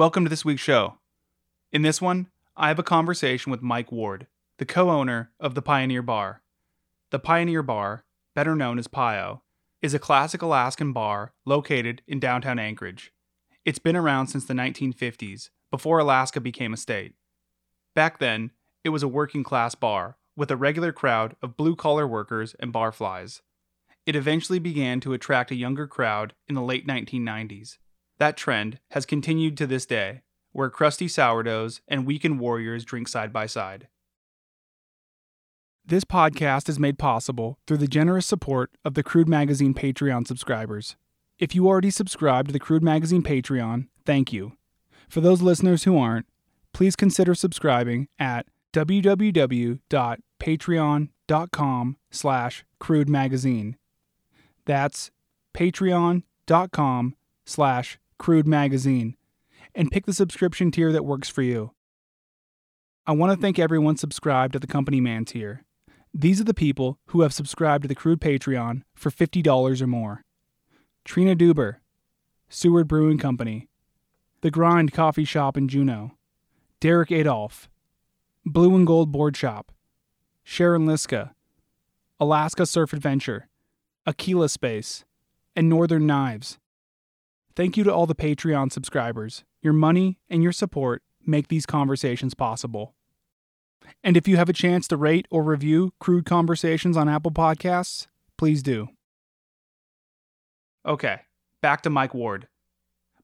Welcome to this week's show. In this one, I have a conversation with Mike Ward, the co owner of the Pioneer Bar. The Pioneer Bar, better known as PIO, is a classic Alaskan bar located in downtown Anchorage. It's been around since the 1950s, before Alaska became a state. Back then, it was a working class bar with a regular crowd of blue collar workers and barflies. It eventually began to attract a younger crowd in the late 1990s. That trend has continued to this day, where crusty sourdoughs and weekend warriors drink side by side. This podcast is made possible through the generous support of the Crude Magazine Patreon subscribers. If you already subscribe to the Crude Magazine Patreon, thank you. For those listeners who aren't, please consider subscribing at www.patreon.com slash crude magazine. That's patreon.com slash crude magazine and pick the subscription tier that works for you. I want to thank everyone subscribed to the Company Man tier. These are the people who have subscribed to the Crude Patreon for $50 or more. Trina Duber, Seward Brewing Company, The Grind Coffee Shop in Juneau, Derek Adolph, Blue and Gold Board Shop, Sharon Liska, Alaska Surf Adventure, Aquila Space, and Northern Knives. Thank you to all the Patreon subscribers. Your money and your support make these conversations possible. And if you have a chance to rate or review Crude Conversations on Apple Podcasts, please do. Okay, back to Mike Ward.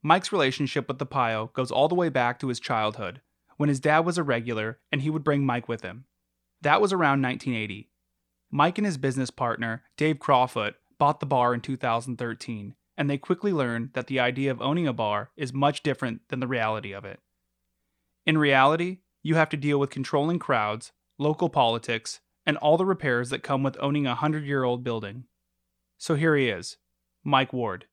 Mike's relationship with the Pio goes all the way back to his childhood, when his dad was a regular and he would bring Mike with him. That was around 1980. Mike and his business partner, Dave Crawfoot, bought the bar in 2013, and they quickly learned that the idea of owning a bar is much different than the reality of it. In reality, you have to deal with controlling crowds, local politics, and all the repairs that come with owning a 100 year old building. So here he is, Mike Ward.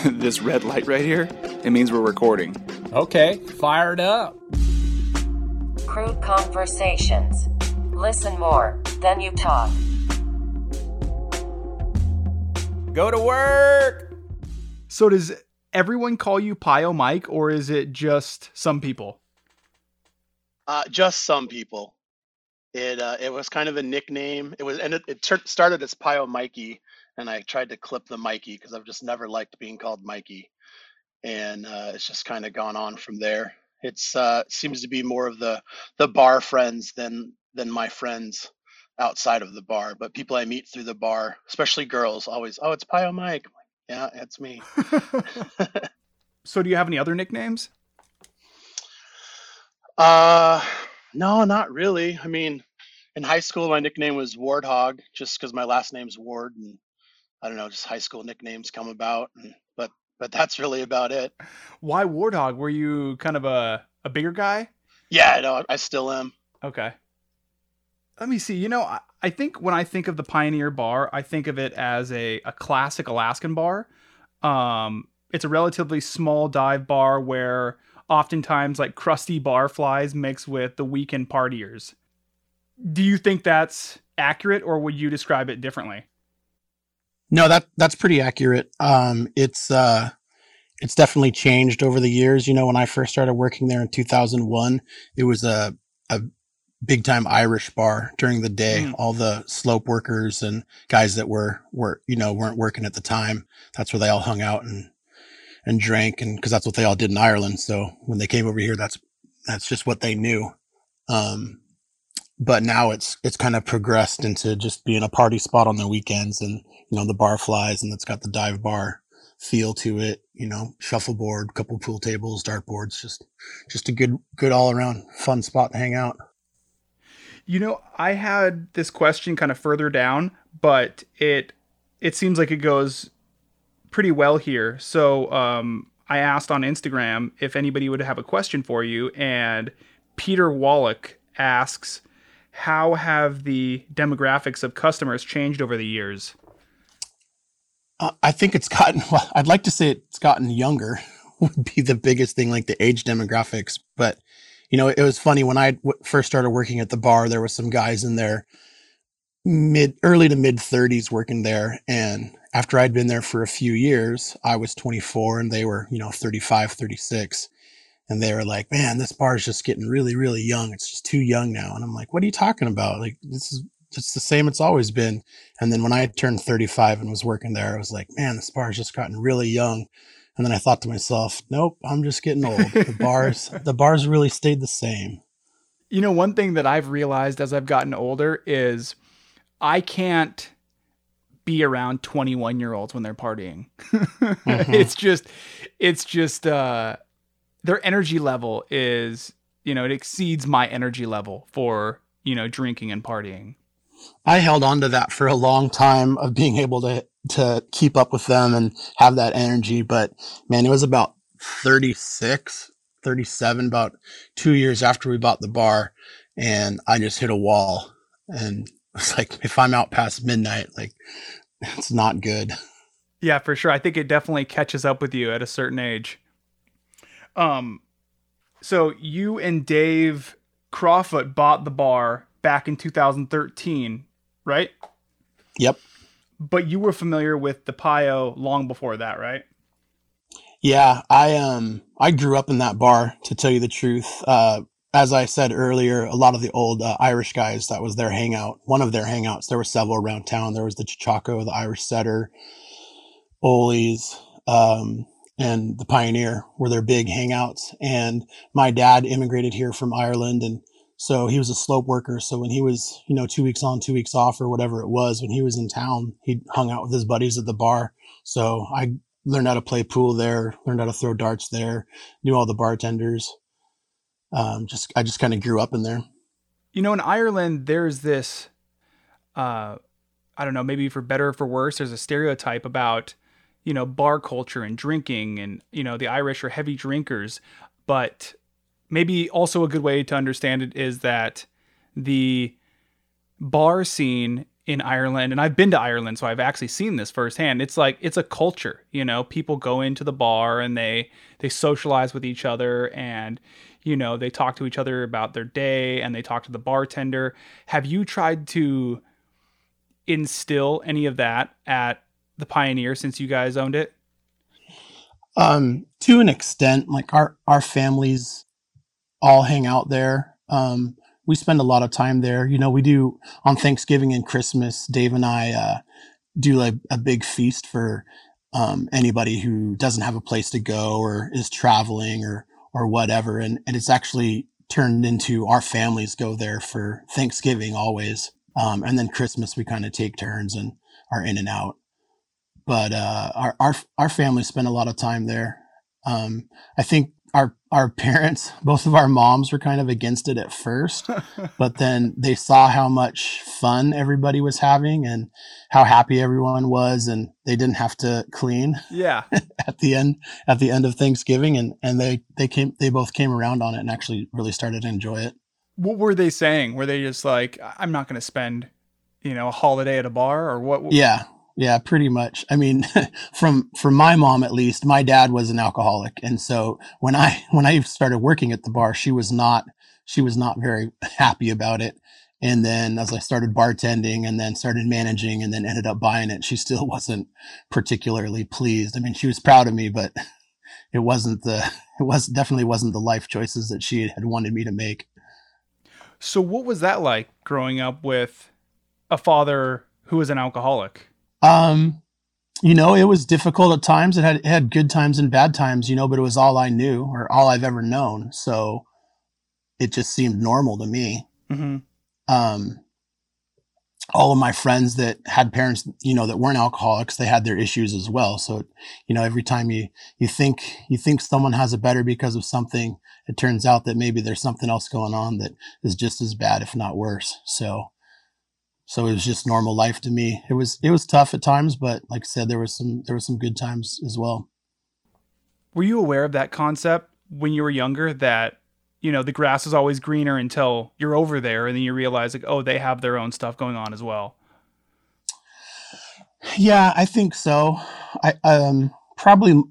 this red light right here, it means we're recording. Okay, fired up. Crude Conversations. Listen more than you talk. Go to work. So does everyone call you Pio Mike, or is it just some people? Uh, just some people. It uh, it was kind of a nickname. It was and it, it tur- started as Pio Mikey, and I tried to clip the Mikey because I've just never liked being called Mikey, and uh, it's just kind of gone on from there. It's uh, seems to be more of the the bar friends than than my friends outside of the bar, but people I meet through the bar, especially girls, always, oh, it's Pio Mike. Like, yeah, it's me. so do you have any other nicknames? Uh, no, not really. I mean, in high school, my nickname was Wardhog, just because my last name's Ward, and I don't know, just high school nicknames come about. And, but but that's really about it. Why Wardhog? Were you kind of a a bigger guy? Yeah, no, I still am. Okay. Let me see. You know, I, I think when I think of the Pioneer Bar, I think of it as a, a classic Alaskan bar. Um, it's a relatively small dive bar where oftentimes like crusty bar flies mix with the weekend partiers. Do you think that's accurate or would you describe it differently? No, that that's pretty accurate. Um, it's uh, it's definitely changed over the years. You know, when I first started working there in 2001, it was a a big time Irish bar during the day. Mm. All the slope workers and guys that were were you know weren't working at the time. That's where they all hung out and and drank, and because that's what they all did in Ireland. So when they came over here, that's that's just what they knew. Um, but now it's it's kind of progressed into just being a party spot on the weekends, and you know the bar flies, and it's got the dive bar feel to it. You know, shuffleboard, couple pool tables, dartboards, just just a good good all around fun spot to hang out. You know, I had this question kind of further down, but it it seems like it goes pretty well here. So um, I asked on Instagram if anybody would have a question for you, and Peter Wallach asks, "How have the demographics of customers changed over the years?" Uh, I think it's gotten. Well, I'd like to say it's gotten younger. would be the biggest thing, like the age demographics. But you know, it was funny when I w- first started working at the bar. There were some guys in there, mid early to mid 30s, working there, and after I'd been there for a few years, I was 24 and they were, you know, 35, 36. And they were like, man, this bar is just getting really, really young. It's just too young now. And I'm like, what are you talking about? Like, this is it's the same it's always been. And then when I turned 35 and was working there, I was like, man, this bar bar's just gotten really young. And then I thought to myself, nope, I'm just getting old. The bars, the bars really stayed the same. You know, one thing that I've realized as I've gotten older is I can't be around 21 year olds when they're partying. mm-hmm. It's just, it's just, uh, their energy level is, you know, it exceeds my energy level for, you know, drinking and partying. I held on to that for a long time of being able to to keep up with them and have that energy. But man, it was about 36, 37, about two years after we bought the bar, and I just hit a wall. And it's like if I'm out past midnight, like it's not good. Yeah, for sure. I think it definitely catches up with you at a certain age. Um, so you and Dave Crawfoot bought the bar back in 2013, right? Yep. But you were familiar with the Pio long before that, right? Yeah, I um I grew up in that bar to tell you the truth. Uh as I said earlier, a lot of the old uh, Irish guys that was their hangout, one of their hangouts. There were several around town. There was the Chaco, the Irish Setter, Ole's, um, and the Pioneer were their big hangouts. And my dad immigrated here from Ireland and so he was a slope worker. So when he was, you know, two weeks on, two weeks off, or whatever it was, when he was in town, he hung out with his buddies at the bar. So I learned how to play pool there, learned how to throw darts there, knew all the bartenders. Um, just I just kind of grew up in there. You know, in Ireland, there's this, uh, I don't know, maybe for better or for worse, there's a stereotype about, you know, bar culture and drinking, and you know, the Irish are heavy drinkers, but maybe also a good way to understand it is that the bar scene in Ireland, and I've been to Ireland, so I've actually seen this firsthand. It's like it's a culture, you know. People go into the bar and they they socialize with each other, and you know they talk to each other about their day, and they talk to the bartender. Have you tried to instill any of that at the Pioneer since you guys owned it? Um, to an extent, like our our families all hang out there. Um, we spend a lot of time there. You know, we do on Thanksgiving and Christmas. Dave and I uh, do a, a, big feast for um, anybody who doesn't have a place to go or is traveling or or whatever. And and it's actually turned into our families go there for Thanksgiving always, um, and then Christmas we kind of take turns and are in and out. But uh, our our our family spent a lot of time there. Um, I think our our parents, both of our moms were kind of against it at first, but then they saw how much fun everybody was having and how happy everyone was and they didn't have to clean. Yeah. at the end at the end of Thanksgiving and and they they came they both came around on it and actually really started to enjoy it. What were they saying? Were they just like I'm not going to spend, you know, a holiday at a bar or what? Yeah. Yeah, pretty much. I mean, from from my mom at least, my dad was an alcoholic, and so when I when I started working at the bar, she was not she was not very happy about it. And then as I started bartending and then started managing and then ended up buying it, she still wasn't particularly pleased. I mean, she was proud of me, but it wasn't the it was definitely wasn't the life choices that she had wanted me to make. So what was that like growing up with a father who was an alcoholic? Um, you know, it was difficult at times. It had it had good times and bad times, you know, but it was all I knew or all I've ever known. So it just seemed normal to me. Mm-hmm. Um, all of my friends that had parents, you know, that weren't alcoholics, they had their issues as well. So, you know, every time you you think you think someone has it better because of something, it turns out that maybe there's something else going on that is just as bad, if not worse. So, so it was just normal life to me. It was it was tough at times, but like I said, there was some there was some good times as well. Were you aware of that concept when you were younger that you know the grass is always greener until you're over there and then you realize like oh they have their own stuff going on as well? Yeah, I think so. I um probably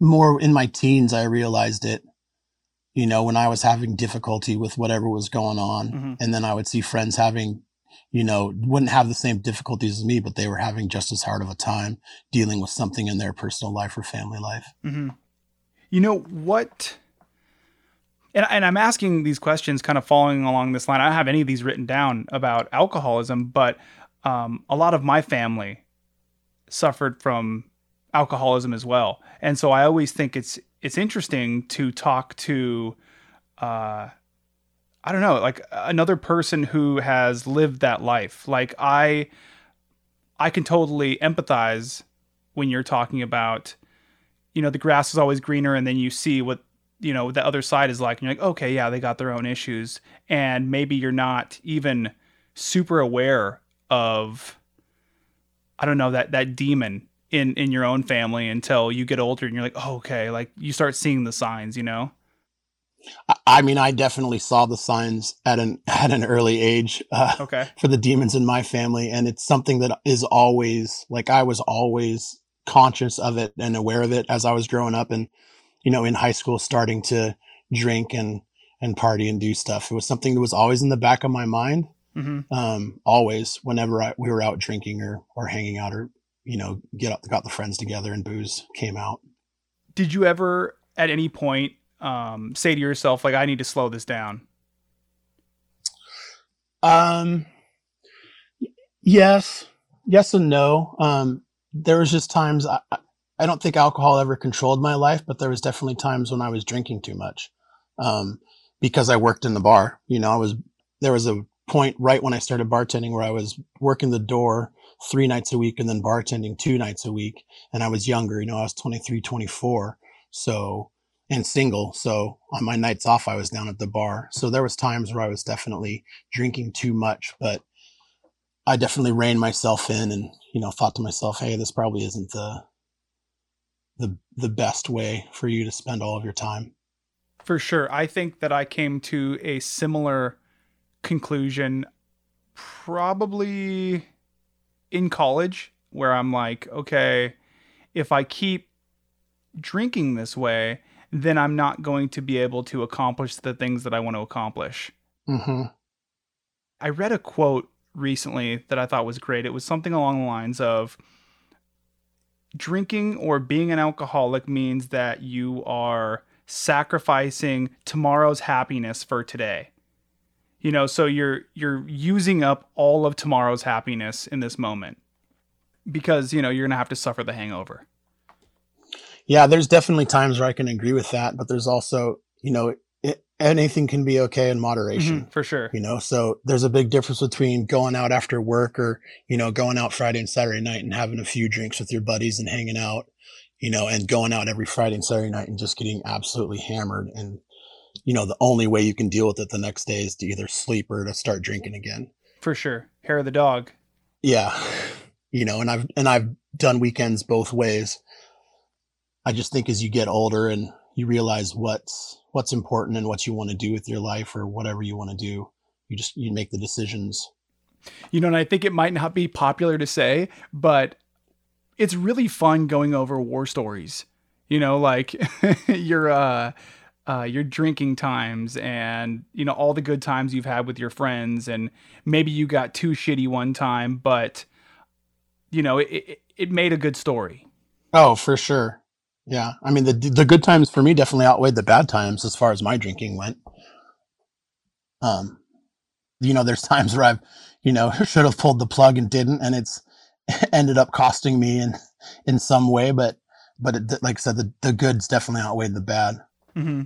more in my teens, I realized it, you know, when I was having difficulty with whatever was going on. Mhm. And then I would see friends having, you know, wouldn't have the same difficulties as me, but they were having just as hard of a time dealing with something in their personal life or family life. hmm You know what? And, and I'm asking these questions kind of following along this line. I don't have any of these written down about alcoholism, but um, a lot of my family suffered from alcoholism as well, and so I always think it's it's interesting to talk to, uh, I don't know, like another person who has lived that life. Like I, I can totally empathize when you're talking about you know the grass is always greener and then you see what you know the other side is like and you're like okay yeah they got their own issues and maybe you're not even super aware of i don't know that that demon in in your own family until you get older and you're like oh, okay like you start seeing the signs you know I- mean, I definitely saw the signs at an at an early age uh, okay for the demons in my family, and it's something that is always like I was always conscious of it and aware of it as I was growing up, and you know, in high school, starting to drink and and party and do stuff. It was something that was always in the back of my mind, hmm um, always whenever I, we were out drinking or or hanging out or you know get up, got the friends together and booze came out. did you ever at any point um say to yourself like i need to slow this down Um, yes, yes and no. Um, there was just times I, I- don't think alcohol ever controlled my life, but there was definitely times when I was drinking too much. Um, because I worked in the bar, you know, I was, there was a point right when I started bartending where I was working the door three nights a week and then bartending two nights a week. And I was younger, you know, I was 23, 24. So, and single. So on my nights off, I was down at the bar. So there was times where I was definitely drinking too much, but I definitely reined myself in and, you know, thought to myself, Hey, this probably isn't the, the, the best way for you to spend all of your time. For sure. I think that I came to a similar conclusion probably in college, where I'm like, okay, if I keep drinking this way, then I'm not going to be able to accomplish the things that I want to accomplish. hmm I read a quote recently that I thought was great. It was something along the lines of drinking or being an alcoholic means that you are sacrificing tomorrow's happiness for today. You know, so you're you're using up all of tomorrow's happiness in this moment because, you know, you're going to have to suffer the hangover. Yeah, there's definitely times where I can agree with that, but there's also, you know, it, anything can be okay in moderation. Mhm, for sure. you know so there's a big difference between going out after work or you know going out friday and saturday night and having a few drinks with your buddies and hanging out you know and going out every friday and saturday night and just getting absolutely hammered and you know the only way you can deal with it the next day is to either sleep or to start drinking again For sure. Hair of the dog. yeah you know and i've and i've done weekends both ways i just think as you get older and you realize what's what's important and what you want to do with your life or whatever you want to do you just you make the decisions You know, and I think it might not be popular to say, but it's really fun going over war stories. You know, like your uh uh your drinking times and you know all the good times you've had with your friends and maybe you got too shitty one time, but you know, it it, it made a good story. Oh, for sure. Yeah. I mean, the the good times for me definitely outweighed the bad times as far as my drinking went. Um, you know, there's times where I've, you know, should have pulled the plug and didn't, and it's ended up costing me in in some way. But but it, like I said, the the goods definitely outweighed the bad. hmm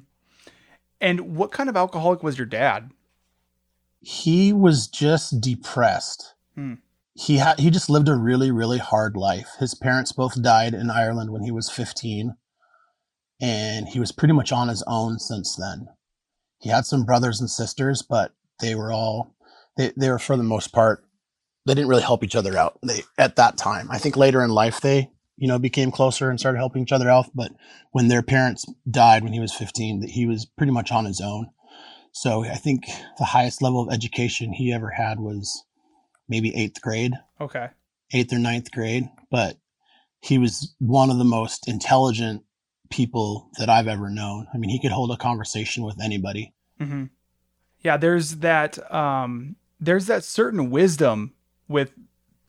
And what kind of alcoholic was your dad? He was just depressed. Hmm. He had he just lived a really really hard life. His parents both died in Ireland when he was 15, and he was pretty much on his own since then. He had some brothers and sisters, but they were all they they were for the most part they didn't really help each other out. They at that time. I think later in life they you know became closer and started helping each other out. But when their parents died when he was 15, that he was pretty much on his own. So I think the highest level of education he ever had was maybe eighth grade, Okay. eighth or ninth grade. But he was one of the most intelligent people that I've ever known. I mean, he could hold a conversation with anybody. hmm Yeah, there's that um there's that certain wisdom with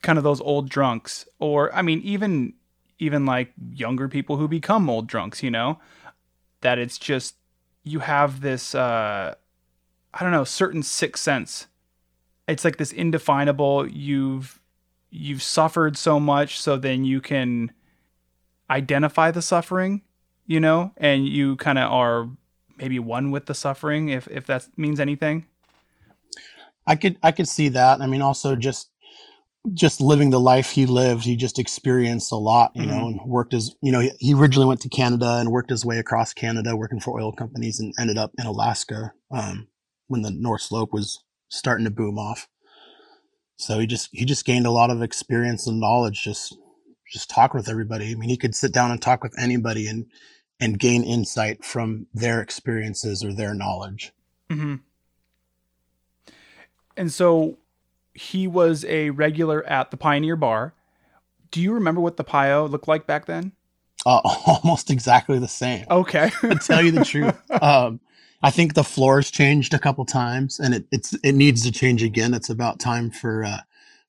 kind of those old drunks or I mean even even like younger people who become old drunks, you know, that it's just you have this uh I don't know, certain sixth sense. It's like this indefinable you've you've suffered so much so then you can identify the suffering, you know, and you kind of are maybe one with the suffering if if that means anything. I could I could see that. I mean, also just just living the life he lived, he just experienced a lot, you know, and worked his, you know, he, he originally went to Canada and worked his way across Canada, working for oil companies, and ended up in Alaska um, when the North Slope was starting to boom off. So he just he just gained a lot of experience and knowledge, just just talk with everybody. I mean, he could sit down and talk with anybody and and gain insight from their experiences or their knowledge. Mm-hmm. And so he was a regular at the Pioneer Bar. Do you remember what the Pio looked like back then? Uh, almost exactly the same. Okay. to tell you the truth. Um, I think the floor's changed a couple times, and it, it's it needs to change again. It's about time for uh,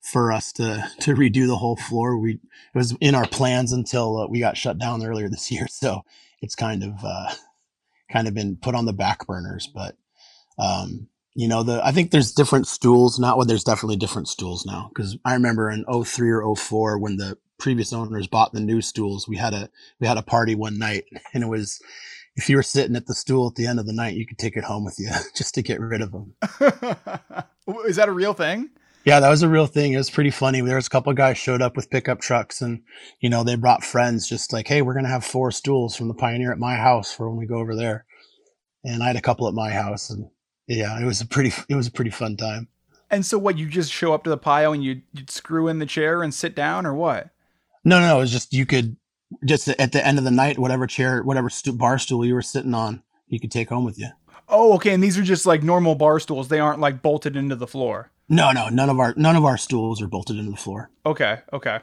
for us to to redo the whole floor. We it was in our plans until uh, we got shut down earlier this year, so it's kind of uh, kind of been put on the back burners. But um, you know, the I think there's different stools now. Well, there's definitely different stools now because I remember in 03 or 04 when the previous owners bought the new stools, we had a we had a party one night, and it was if you were sitting at the stool at the end of the night, you could take it home with you just to get rid of them. Is that a real thing? Yeah, that was a real thing. It was pretty funny. There was a couple of guys showed up with pickup trucks, and you know they brought friends, just like, hey, we're gonna have four stools from the Pioneer at my house for when we go over there. And I had a couple at my house, and yeah, it was a pretty it was a pretty fun time. And so what? You just show up to the Pio and you you'd screw in the chair and sit down, or what? No, no, no. It was just you could just at the end of the night, whatever chair, whatever bar stool you were sitting on, you could take home with you. Oh, okay. And these are just like normal bar stools. They aren't like bolted into the floor. No, no, none of our none of our stools are bolted into the floor. Okay, okay.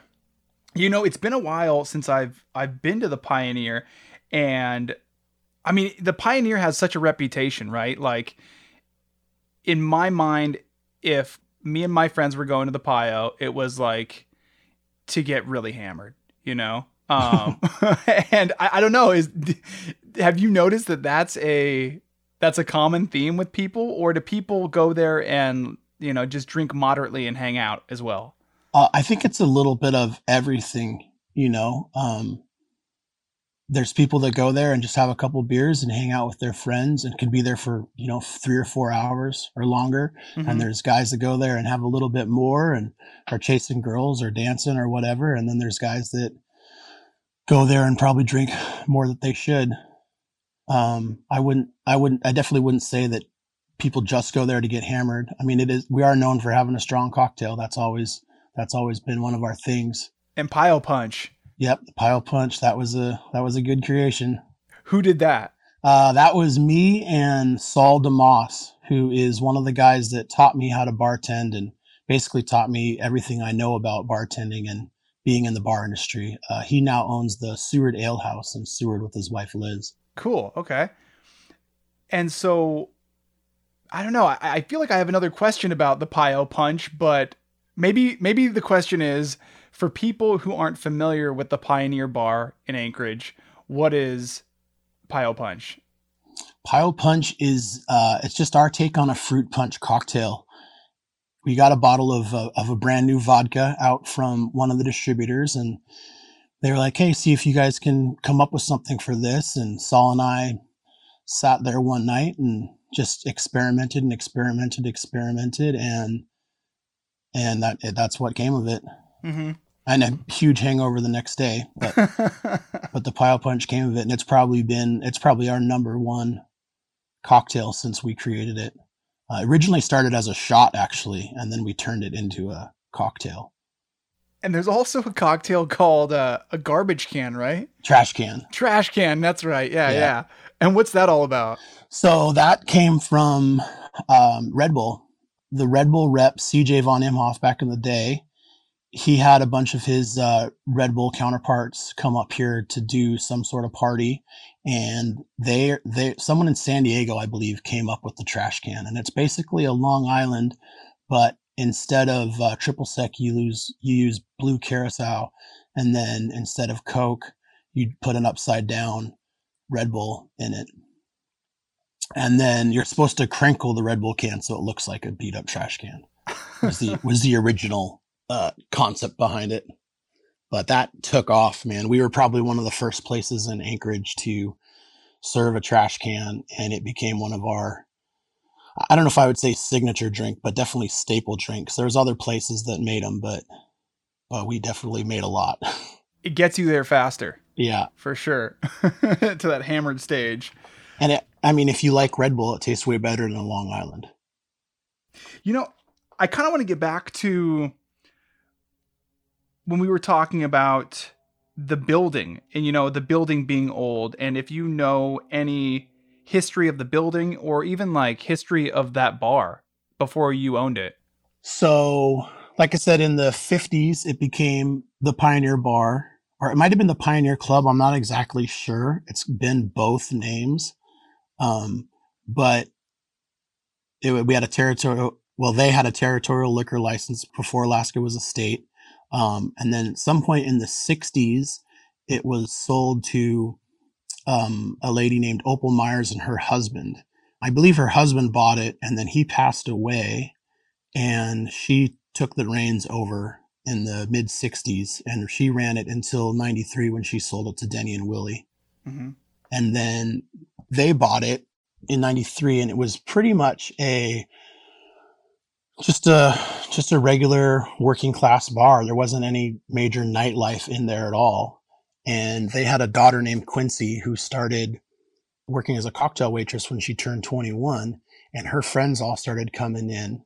You know, it's been a while since I've I've been to the Pioneer and I mean, the Pioneer has such a reputation, right? Like in my mind, if me and my friends were going to the Pio, it was like to get really hammered, you know? Um and I, I don't know, is have you noticed that that's a that's a common theme with people or do people go there and, you know, just drink moderately and hang out as well? Uh, I think it's a little bit of everything, you know. Um, there's people that go there and just have a couple beers and hang out with their friends and can be there for you know three or four hours or longer. Mhm. And there's guys that go there and have a little bit more and are chasing girls or dancing or whatever. And then there's guys that go there and probably drink more than they should. Um, I wouldn't, I wouldn't, I definitely wouldn't say that people just go there to get hammered. I mean, it is, we are known for having a strong cocktail. That's always, that's always been one of our things. and Pio Punch. Yep. The Pio punch. That was a, that was a good creation. Who did that? Uh, that was me and Saul DeMoss, who is one of the guys that taught me how to bartend and basically taught me everything I know about bartending and being in the bar industry. Uh, he now owns the Seward Ale House in Seward with his wife Liz. Cool. Okay. And so, I don't know. I, I feel like I have another question about the Pio Punch, but maybe maybe the question is for people who aren't familiar with the Pioneer Bar in Anchorage, what is Pio Punch? Pio Punch is uh, it's just our take on a fruit punch cocktail. We got a bottle of uh, of a brand new vodka out from one of the distributors, and they were like, "Hey, see if you guys can come up with something for this." And Saul and I sat there one night and just experimented and experimented, experimented, and and that that's what came of it. Mm-hmm. And a huge hangover the next day, but but the Pio punch came of it and it's probably been it's probably our number one cocktail since we created it uh, originally started as a shot actually and then we turned it into a cocktail and there's also a cocktail called uh, a garbage can, right? trash can Trash can. That's right. Yeah, yeah, Yeah. And what's that all about? so that came from um, red bull the red bull rep cj von imhoff back in the day he had a bunch of his uh, Red Bull counterparts come up here to do some sort of party, and they they someone in San Diego, I believe, came up with the trash can, and it's basically a Long Island, but instead of uh, triple sec, you lose you use blue curacao, and then instead of Coke, you put an upside down Red Bull in it, and then you're supposed to crinkle the Red Bull can so it looks like a beat up trash can. Was the was the original uh, concept behind it. But that took off, man. We were probably one of the first places in Anchorage to serve a trash can, and it became one of our I don't know if I would say signature drink, but definitely staple drinks. There's other places that made them, but but we definitely made a lot. It gets you there faster. Yeah, for sure. to that hammered stage. And it, I mean, if you like Red Bull, it tastes way better than Long Island. You know, I kind of want to get back to when we were talking about the building and you know the building being old and if you know any history of the building or even like history of that bar before you owned it? So like i said in the 50s it became the pioneer bar or it might have been the pioneer club i'm not exactly sure. It's been both names um, but it, we had a territorial well they had a territorial liquor license before alaska was a state um, and then at some point in the 60s, it was sold to um, a lady named Opal Myers and her husband. I believe her husband bought it and then he passed away and she took the reins over in the mid 60s and she ran it until 93 when she sold it to Denny and Willie. Mm-hmm. And then they bought it in 93 and it was pretty much a just a just a regular working class bar. There wasn't any major nightlife in there at all. And they had a daughter named Quincy who started working as a cocktail waitress when she turned 21, and her friends all started coming in.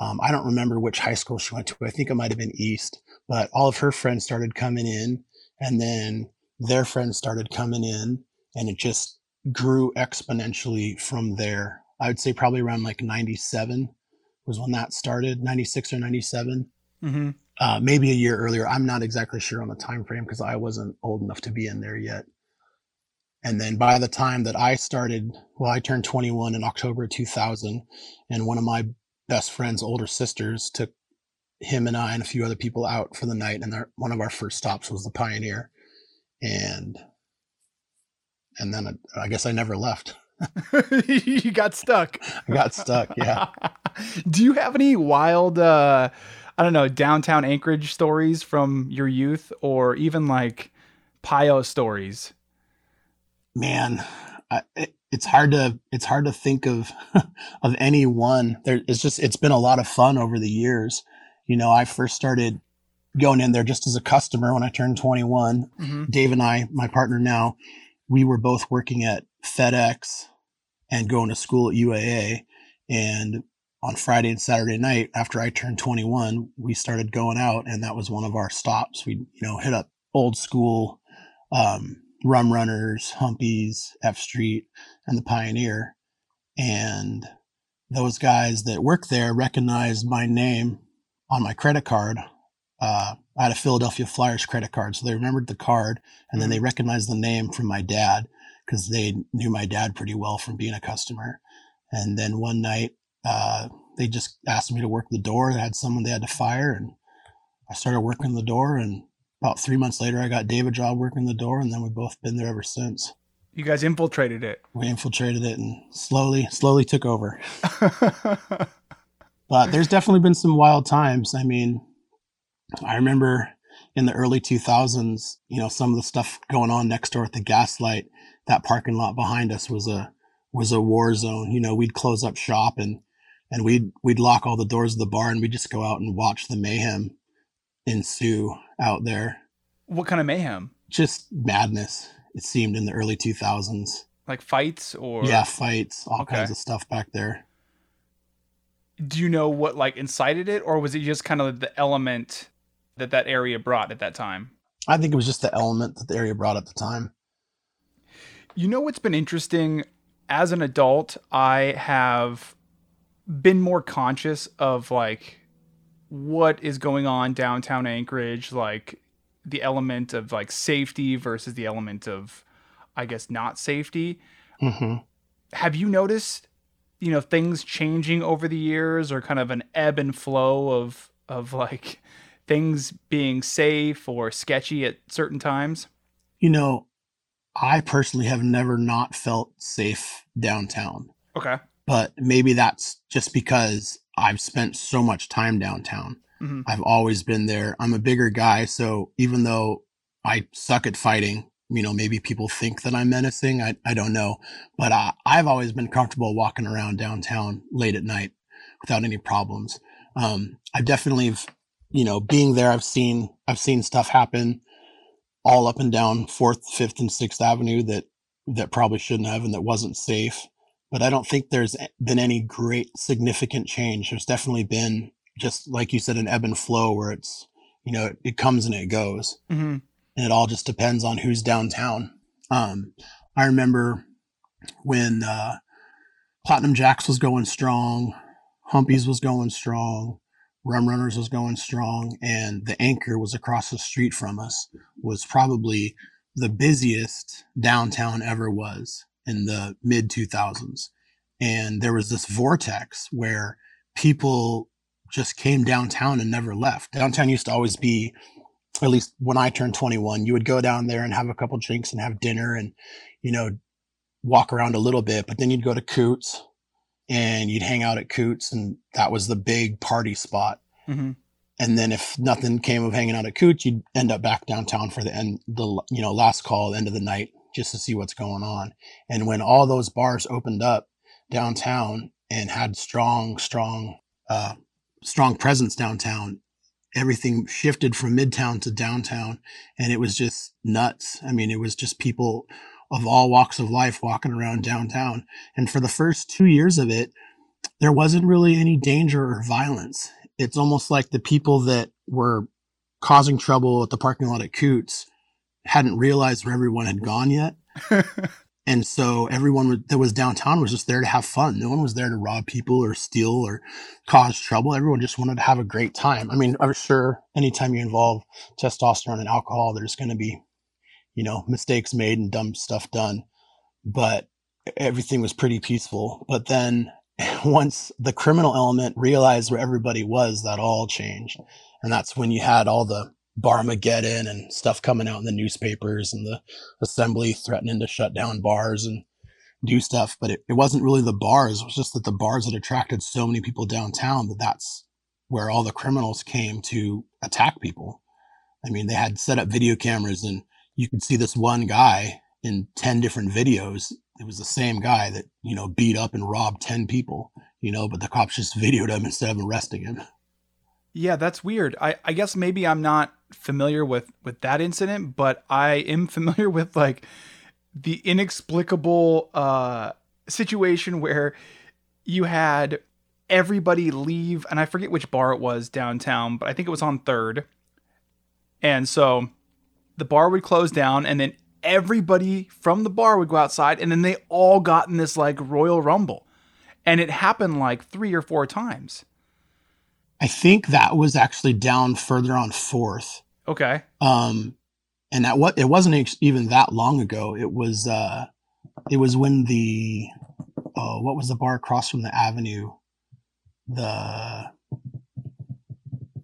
Um, I don't remember which high school she went to. I think it might have been East, but all of her friends started coming in, and then their friends started coming in, and it just grew exponentially from there. I would say probably around like 97 was when that started, 96 or 97. Mm-hmm. Uh, maybe a year earlier. I'm not exactly sure on the time frame because I wasn't old enough to be in there yet. And then by the time that I started, well, I turned 21 in October 2000, and one of my best friend's older sisters took him and I and a few other people out for the night, and one of our first stops was the Pioneer, and and then I, I guess I never left. you got stuck. I got stuck. Yeah. Do you have any wild, uh, I don't know, downtown Anchorage stories from your youth, or even like Pio stories? Man, I, it, it's hard to it's hard to think of of any one. There, it's just it's been a lot of fun over the years. You know, I first started going in there just as a customer when I turned 21. Mm-hmm. Dave and I, my partner now, we were both working at FedEx and going to school at UAA. And on Friday and Saturday night, after I turned 21, we started going out, and that was one of our stops. We, you know, hit up old school um, rum runners, humpies, F Street, and the Pioneer. And those guys that work there recognized my name on my credit card. Uh, I had a Philadelphia Flyers credit card, so they remembered the card, and then they mm-hmm. recognized the name from my dad because they knew my dad pretty well from being a customer. And then one night, uh, they just asked me to work the door. They had someone they had to fire, and I started working the door. And about three months later, I got David job working the door, and then we've both been there ever since. You guys infiltrated it. We infiltrated it and slowly, slowly took over. but there's definitely been some wild times. I mean, I remember in the early 2000s, you know, some of the stuff going on next door at the Gaslight that parking lot behind us was a was a war zone. You know, we'd close up shop and and we'd we'd lock all the doors of the bar and we'd just go out and watch the mayhem ensue out there. What kind of mayhem? Just madness. It seemed in the early 2000s. Like fights or Yeah, fights, all okay. kinds of stuff back there. Do you know what like incited it or was it just kind of the element that that area brought at that time? I think it was just the element that the area brought at the time. You know what's been interesting? As an adult, I have been more conscious of like what is going on downtown Anchorage, like the element of like safety versus the element of, I guess, not safety. hmm Have you noticed, you know, things changing over the years, or kind of an ebb and flow of of like things being safe or sketchy at certain times? You know, I personally have never not felt safe downtown, Okay. but maybe that's just because I've spent so much time downtown. Mhm. I've always been there. I'm a bigger guy, so even though I suck at fighting, you know, maybe people think that I'm menacing. I, I don't know, but I, I've always been comfortable walking around downtown late at night without any problems. Um, I definitely, you know, being there, I've seen I've seen stuff happen all up and down Fourth, Fifth, and Sixth Avenue that that probably shouldn't have and that wasn't safe. But I don't think there's been any great significant change. There's definitely been just like you said, an ebb and flow where it's you know it, it comes and it goes hmm and it all just depends on who's downtown. Um, I remember when uh, Platinum Jaxx was going strong, Humpies was going strong, Rum Runners was going strong, and the Anchor was across the street from us. Was probably the busiest downtown ever was in the mid 2000s, and there was this vortex where people just came downtown and never left. Downtown used to always be at least when I turned 21, you would go down there and have a couple drinks and have dinner and, you know, walk around a little bit, but then you'd go to Coots and you'd hang out at Coots and that was the big party spot. hmm And then if nothing came of hanging out at Coots, you'd end up back downtown for the end, the, you know, last call, end of the night, just to see what's going on. And when all those bars opened up downtown and had strong, strong, uh, strong presence downtown, everything shifted from midtown to downtown and it was just nuts i mean it was just people of all walks of life walking around downtown and for the first two years of it there wasn't really any danger or violence it's almost like the people that were causing trouble at the parking lot at coots hadn't realized where everyone had gone yet and so everyone that was downtown was just there to have fun. No one was there to rob people or steal or cause trouble. Everyone just wanted to have a great time. I mean, I'm sure anytime you involve testosterone and alcohol, there's going to be, you know, mistakes made and dumb stuff done. But everything was pretty peaceful. But then once the criminal element realized where everybody was, that all changed. And that's when you had all the Barmageddon and stuff coming out in the newspapers and the assembly threatening to shut down bars and do stuff. But it, it wasn't really the bars. It was just that the bars had attracted so many people downtown that that's where all the criminals came to attack people. I mean, they had set up video cameras and you could see this one guy in 10 different videos. It was the same guy that, you know, beat up and robbed 10 people, you know, but the cops just videoed him instead of arresting him. Yeah, that's weird. I, I guess maybe I'm not familiar with with that incident, but I am familiar with like the inexplicable uh situation where you had everybody leave and I forget which bar it was downtown, but I think it was on 3rd. And so the bar would close down and then everybody from the bar would go outside and then they all got in this like royal rumble. And it happened like 3 or 4 times. I think that was actually down further on fourth. Okay. Um, and that what it wasn't even that long ago. It was uh, it was when the oh, what was the bar across from the avenue? The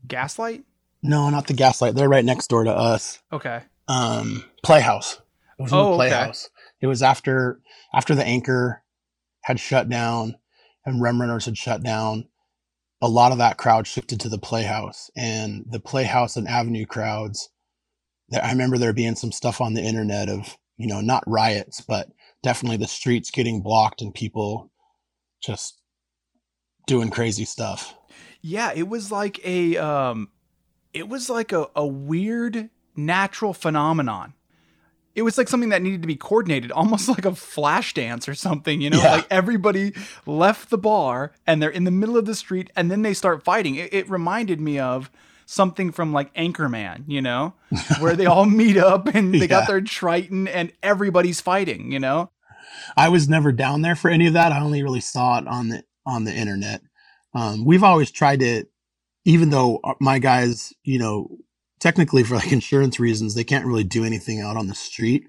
Gaslight? No, not the Gaslight. They're right next door to us. Okay. Um, Playhouse. It was in Oh, the okay. Playhouse. It was after after the Anchor had shut down and Rum Runners had shut down. A lot of that crowd shifted to the Playhouse, and the Playhouse and Avenue crowds. I remember there being some stuff on the internet of you know not riots, but definitely the streets getting blocked and people just doing crazy stuff. Yeah, it was like a um it was like a, a weird natural phenomenon. It was like something that needed to be coordinated, almost like a flash dance or something, you know? Yeah. Like everybody left the bar and they're in the middle of the street and then they start fighting. It, it reminded me of something from like Anchorman, you know, where they all meet up and they got their Triton and everybody's fighting, you know? I was never down there for any of that. I only really saw it on the on the internet. Um, we've always tried to even though uh, my guys, you know, technically for like insurance reasons, they can't really do anything out on the street.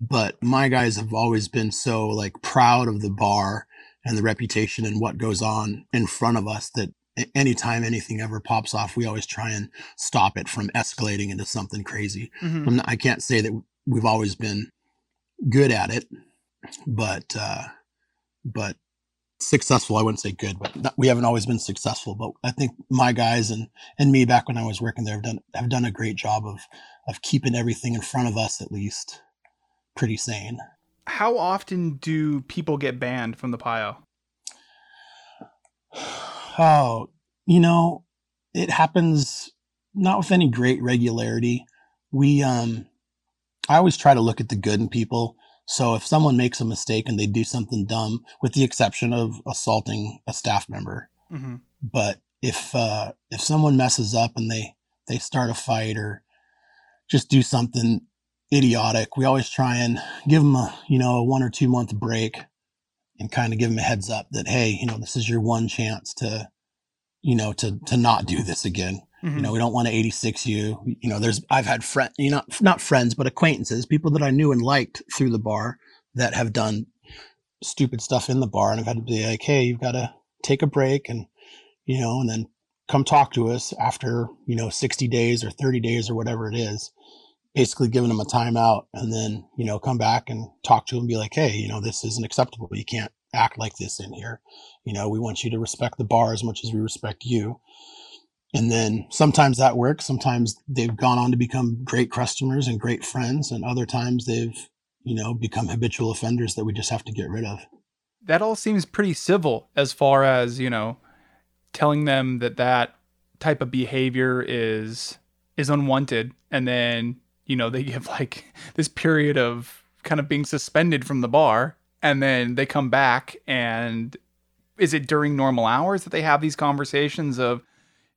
But my guys have always been so like proud of the bar and the reputation and what goes on in front of us that anytime anything ever pops off, we always try and stop it from escalating into something crazy. Mhm. Not, I can't say that we've always been good at it, but uh, but successful. I wouldn't say good, but not, we haven't always been successful. But I think my guys and and me back when I was working there have done have done a great job of of keeping everything in front of us at least pretty sane. How often do people get banned from the Pio? Oh, you know, it happens not with any great regularity. We um I always try to look at the good in people. So if someone makes a mistake and they do something dumb, with the exception of assaulting a staff member, Mm-hmm. but if uh if someone messes up and they they start a fight or just do something idiotic, we always try and give them a, you know, a 1 or 2 month break and kind of give them a heads up that hey, you know, this is your one chance to you know, to to not do this again. Mm-hmm. You know, we don't want to 86 you. You know, there's I've had friend, you know, not friends, but acquaintances, people that I knew and liked through the bar that have done stupid stuff in the bar, and I've had to be like, hey, you've got to take a break, and you know, and then come talk to us after you know 60 days or 30 days or whatever it is. Basically, giving them a timeout, and then you know, come back and talk to them, and be like, hey, you know, this isn't acceptable. You can't act like this in here. You know, we want you to respect the bar as much as we respect you and then sometimes that works. Sometimes they've gone on to become great customers and great friends and other times they've you know become habitual offenders that we just have to get rid of. That all seems pretty civil as far as you know telling them that that type of behavior is is unwanted. And then you know they give like this period of kind of being suspended from the bar and then they come back and is it during normal hours that they have these conversations of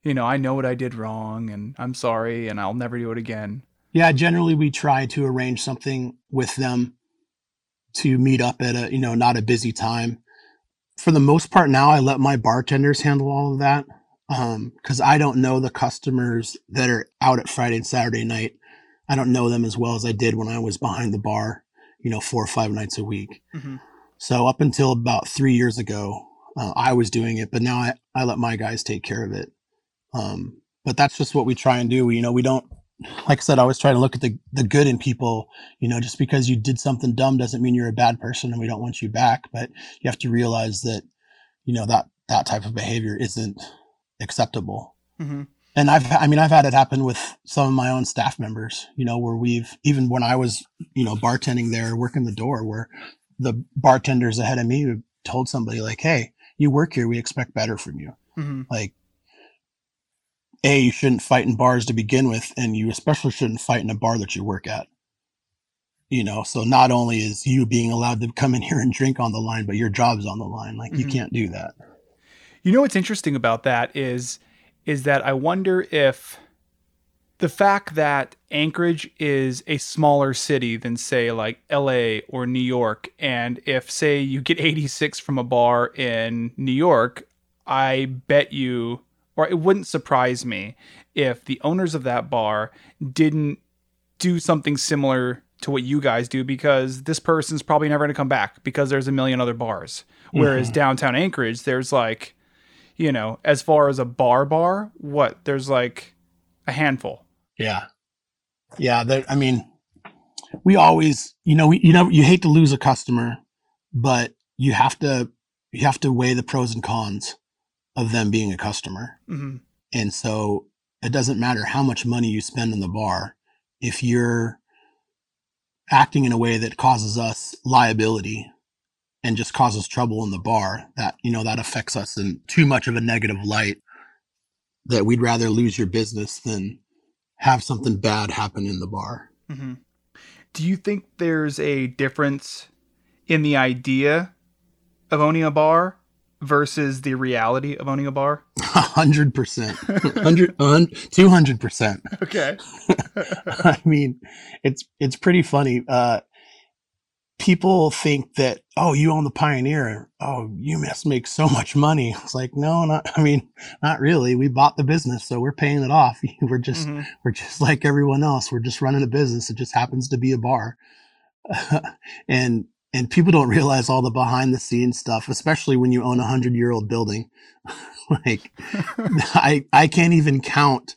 you know i know what i did wrong and i'm sorry and i'll never do it again. Yeah generally we try to arrange something with them to meet up at a you know not a busy time. For the most part now i let my bartenders handle all of that because i don't know the customers that are out at friday and saturday night. I don't know them as well as i did when i was behind the bar you know four or five nights a week. Mhm. so up until about three years ago uh, i was doing it but now I, I let my guys take care of it um, but that's just what we try and do we, you know we don't like I said, I always try to look at the, the good in people. You know, just because you did something dumb doesn't mean you're a bad person and we don't want you back. But you have to realize that, you know, that that type of behavior isn't acceptable. mm-hmm. And I've, I mean, I've had it happen with some of my own staff members, you know, where we've, even when I was, you know, bartending there, working the door, where the bartenders ahead of me told somebody, like, hey, you work here, we expect better from you Mm-hmm. like a you shouldn't fight in bars to begin with and you especially shouldn't fight in a bar that you work at. You know so not only is you being allowed to come in here and drink on the line but your job's on the line. Like you Mhm. can't do that. You know what's interesting about that is is that I wonder if the fact that Anchorage is a smaller city than say like LA or New York and if say you get 86 from a bar in New York, I bet you or it wouldn't surprise me if the owners of that bar didn't do something similar to what you guys do because this person's probably never going to come back because there's a million other bars. Whereas mm-hmm. downtown Anchorage, there's like, you know, as far as a bar bar, what there's like a handful. yeah yeah that i mean we always you know we, you know you hate to lose a customer but you have to you have to weigh the pros and cons of them being a customer hmm And so it doesn't matter how much money you spend in the bar. If you're acting in a way that causes us liability and just causes trouble in the bar, that, you know, that affects us in too much of a negative light that we'd rather lose your business than have something bad happen in the bar. hmm Do you think there's a difference in the idea of owning a bar versus the reality of owning a bar? A hundred percent, hundred, two hundred percent. Okay. I mean, it's it's pretty funny. Uh, people think that oh you own the pioneer oh you must make so much money it's like no not i mean not really we bought the business so we're paying it off we're just Mhm. we're just like everyone else we're just running a business it just happens to be a bar and and people don't realize all the behind the scenes stuff especially when you own a hundred year old building like i i can't even count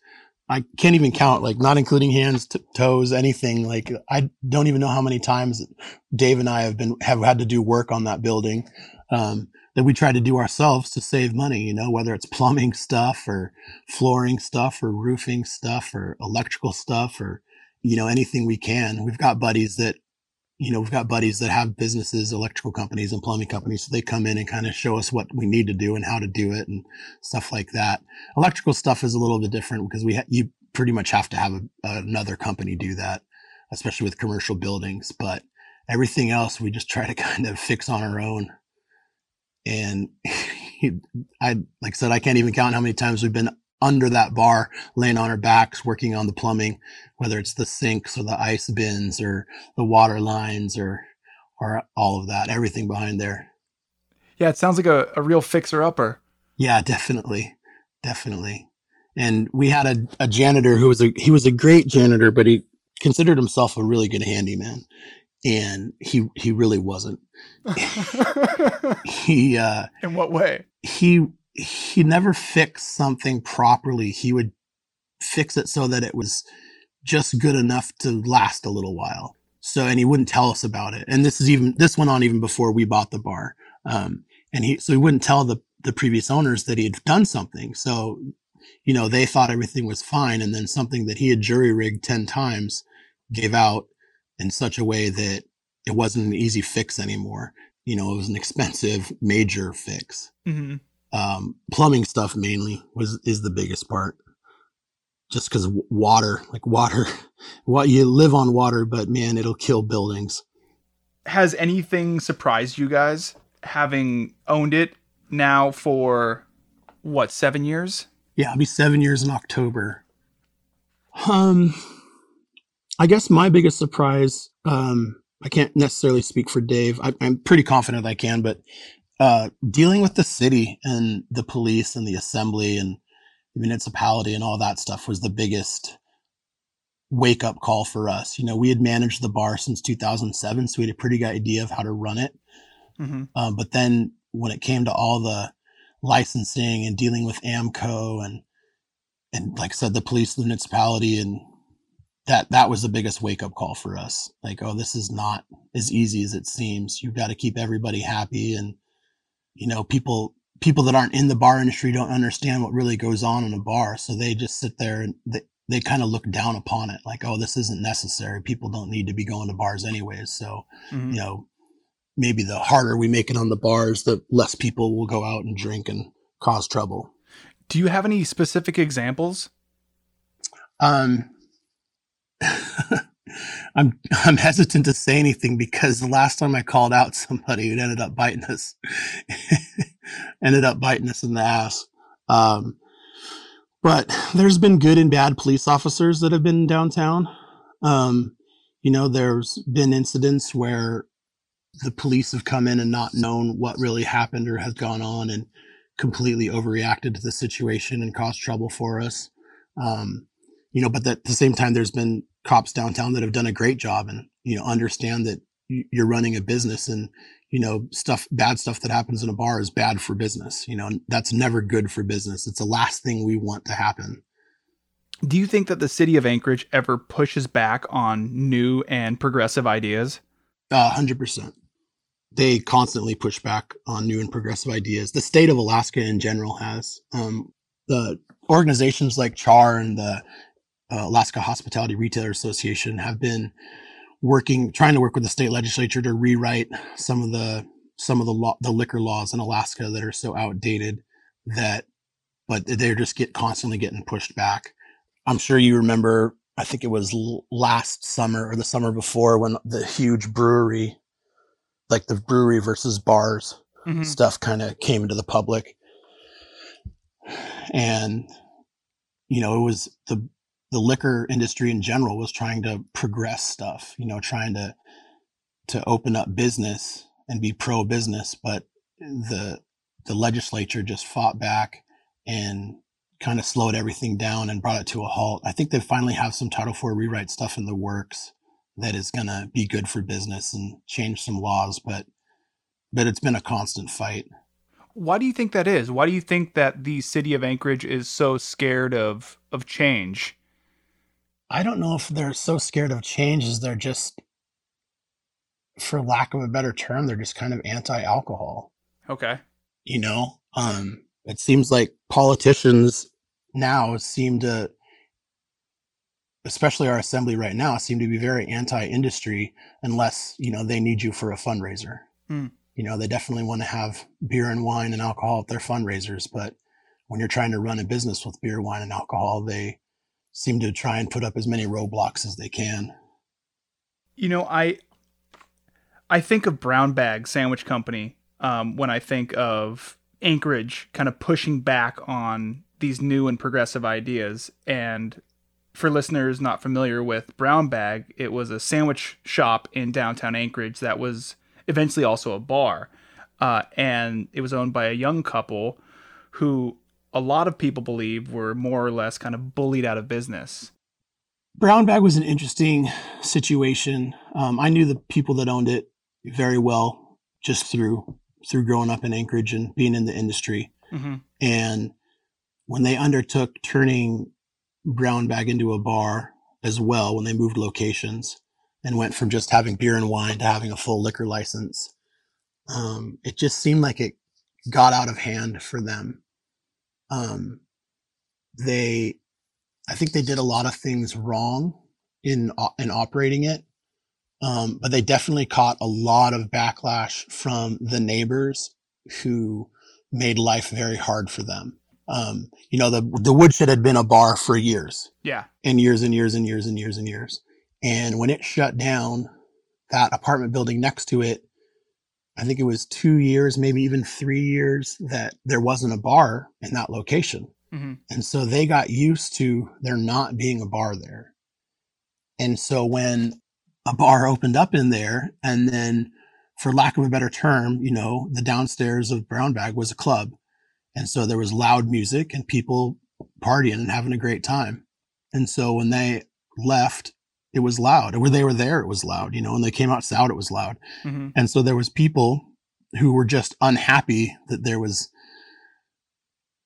I can't even count, like not including hands, t- toes, anything. Like I don't even know how many times Dave and I have been have had to do work on that building um, that we try to do ourselves to save money. You know, whether it's plumbing stuff or flooring stuff or roofing stuff or electrical stuff or you know anything we can. We've got buddies that you know we've got buddies that have businesses, electrical companies and plumbing companies, so they come in and kind of show us what we need to do and how to do it and stuff like that. Electrical stuff is a little bit different because we ha- you pretty much have to have a, another company do that, especially with commercial buildings. But everything else we just try to kind of fix on our own. And I, like I said, I can't even count how many times we've been under that bar, laying on our backs, working on the plumbing, whether it's the sinks or the ice bins or the water lines or, or all of that, everything behind there. Yeah, it sounds like a, a real fixer upper. Yeah, definitely. Definitely. And we had a, a janitor who was a he was a great janitor, but he considered himself a really good handyman. And he he really wasn't. He uh In what way? he he never fixed something properly. He would fix it so that it was just good enough to last a little while. So and he wouldn't tell us about it. And this is even this went on even before we bought the bar. Um and he so he wouldn't tell the the previous owners that he had done something. So you know, they thought everything was fine and then something that he had jury rigged 10 times gave out in such a way that it wasn't an easy fix anymore. You know, it was an expensive major fix hmm um, plumbing stuff mainly was is the biggest part. Just because water like water what you live on water but man it'll kill buildings. Has anything surprised you guys having owned it now for what, seven years? yeah i'll be seven years in october. Um i guess my biggest surprise um i can't necessarily speak for dave. I, i'm pretty confident i can but uh dealing with the city and the police and the assembly and the municipality and all that stuff was the biggest wake up call for us you know we had managed the bar since 2007 so we had a pretty good idea of how to run it hmm um, but then when it came to all the licensing and dealing with AMCO and and like I said, the police, the municipality, and that that was the biggest wake up call for us. Like, oh, this is not as easy as it seems. You've got to keep everybody happy, and you know, people people that aren't in the bar industry don't understand what really goes on in a bar, so they just sit there and they, they kind of look down upon it, like, oh, this isn't necessary. People don't need to be going to bars anyways, so hmm you know, maybe the harder we make it on the bars, the less people will go out and drink and cause trouble. Do you have any specific examples? Um, I'm I'm hesitant to say anything because the last time I called out somebody, it ended up biting us, ended up biting us in the ass. Um, but there's been good and bad police officers that have been downtown. Um, you know, there's been incidents where the police have come in and not known what really happened or has gone on and completely overreacted to the situation and caused trouble for us. Um, you know, but at the same time, there's been cops downtown that have done a great job and, you know, understand that you're running a business and, you know, stuff, bad stuff that happens in a bar is bad for business. You know, that's never good for business. It's the last thing we want to happen. Do you think that the city of Anchorage ever pushes back on new and progressive ideas? A hundred percent. They constantly push back on new and progressive ideas. The state of Alaska in general has um, the organizations like CHAR and the uh, Alaska Hospitality Retailer Association have been working, trying to work with the state legislature to rewrite some of the some of the law, the liquor laws in Alaska that are so outdated that, but they're just get constantly getting pushed back. I'm sure you remember. I think it was l- last summer or the summer before when the huge brewery, like the brewery versus bars Mhm. stuff, kind of came into the public, and you know it was the the liquor industry in general was trying to progress stuff. You know, trying to to open up business and be pro business, but the the legislature just fought back and kind of slowed everything down and brought it to a halt. I think they finally have some Title IV rewrite stuff in the works that is going to be good for business and change some laws, but but it's been a constant fight. Why do you think that is? Why do you think that the city of Anchorage is so scared of of change? I don't know if they're so scared of change as they're just for lack of a better term, they're just kind of anti-alcohol. Okay. You know, um it seems like politicians now seem to especially our assembly right now seem to be very anti-industry unless you know they need you for a fundraiser Hmm. you know they definitely want to have beer and wine and alcohol at their fundraisers but when you're trying to run a business with beer wine and alcohol they seem to try and put up as many roadblocks as they can You know, I I think of Brown Bag Sandwich Company um, when I think of Anchorage kind of pushing back on these new and progressive ideas. And for listeners not familiar with Brown Bag, it was a sandwich shop in downtown Anchorage that was eventually also a bar. Uh, and it was owned by a young couple who a lot of people believe were more or less kind of bullied out of business. brown bag was an interesting situation um, i knew the people that owned it very well just through through growing up in anchorage and being in the industry hmm And when they undertook turning Brown Bag into a bar as well, when they moved locations and went from just having beer and wine to having a full liquor license, um, it just seemed like it got out of hand for them. Um, they, I think they did a lot of things wrong in in operating it, um, but they definitely caught a lot of backlash from the neighbors who made life very hard for them. Um, you know, the the woodshed had been a bar for years Yeah. and years and years and years and years and years. And when it shut down, that apartment building next to it, I think it was two years, maybe even three years that there wasn't a bar in that location. hmm And so they got used to there not being a bar there. And so when a bar opened up in there, and then for lack of a better term, you know, the downstairs of Brown Bag was a club. And so there was loud music and people partying and having a great time. And so when they left, it was loud. Where they were there, it was loud. You know, when they came outside, it was loud. hmm And so there was people who were just unhappy that there was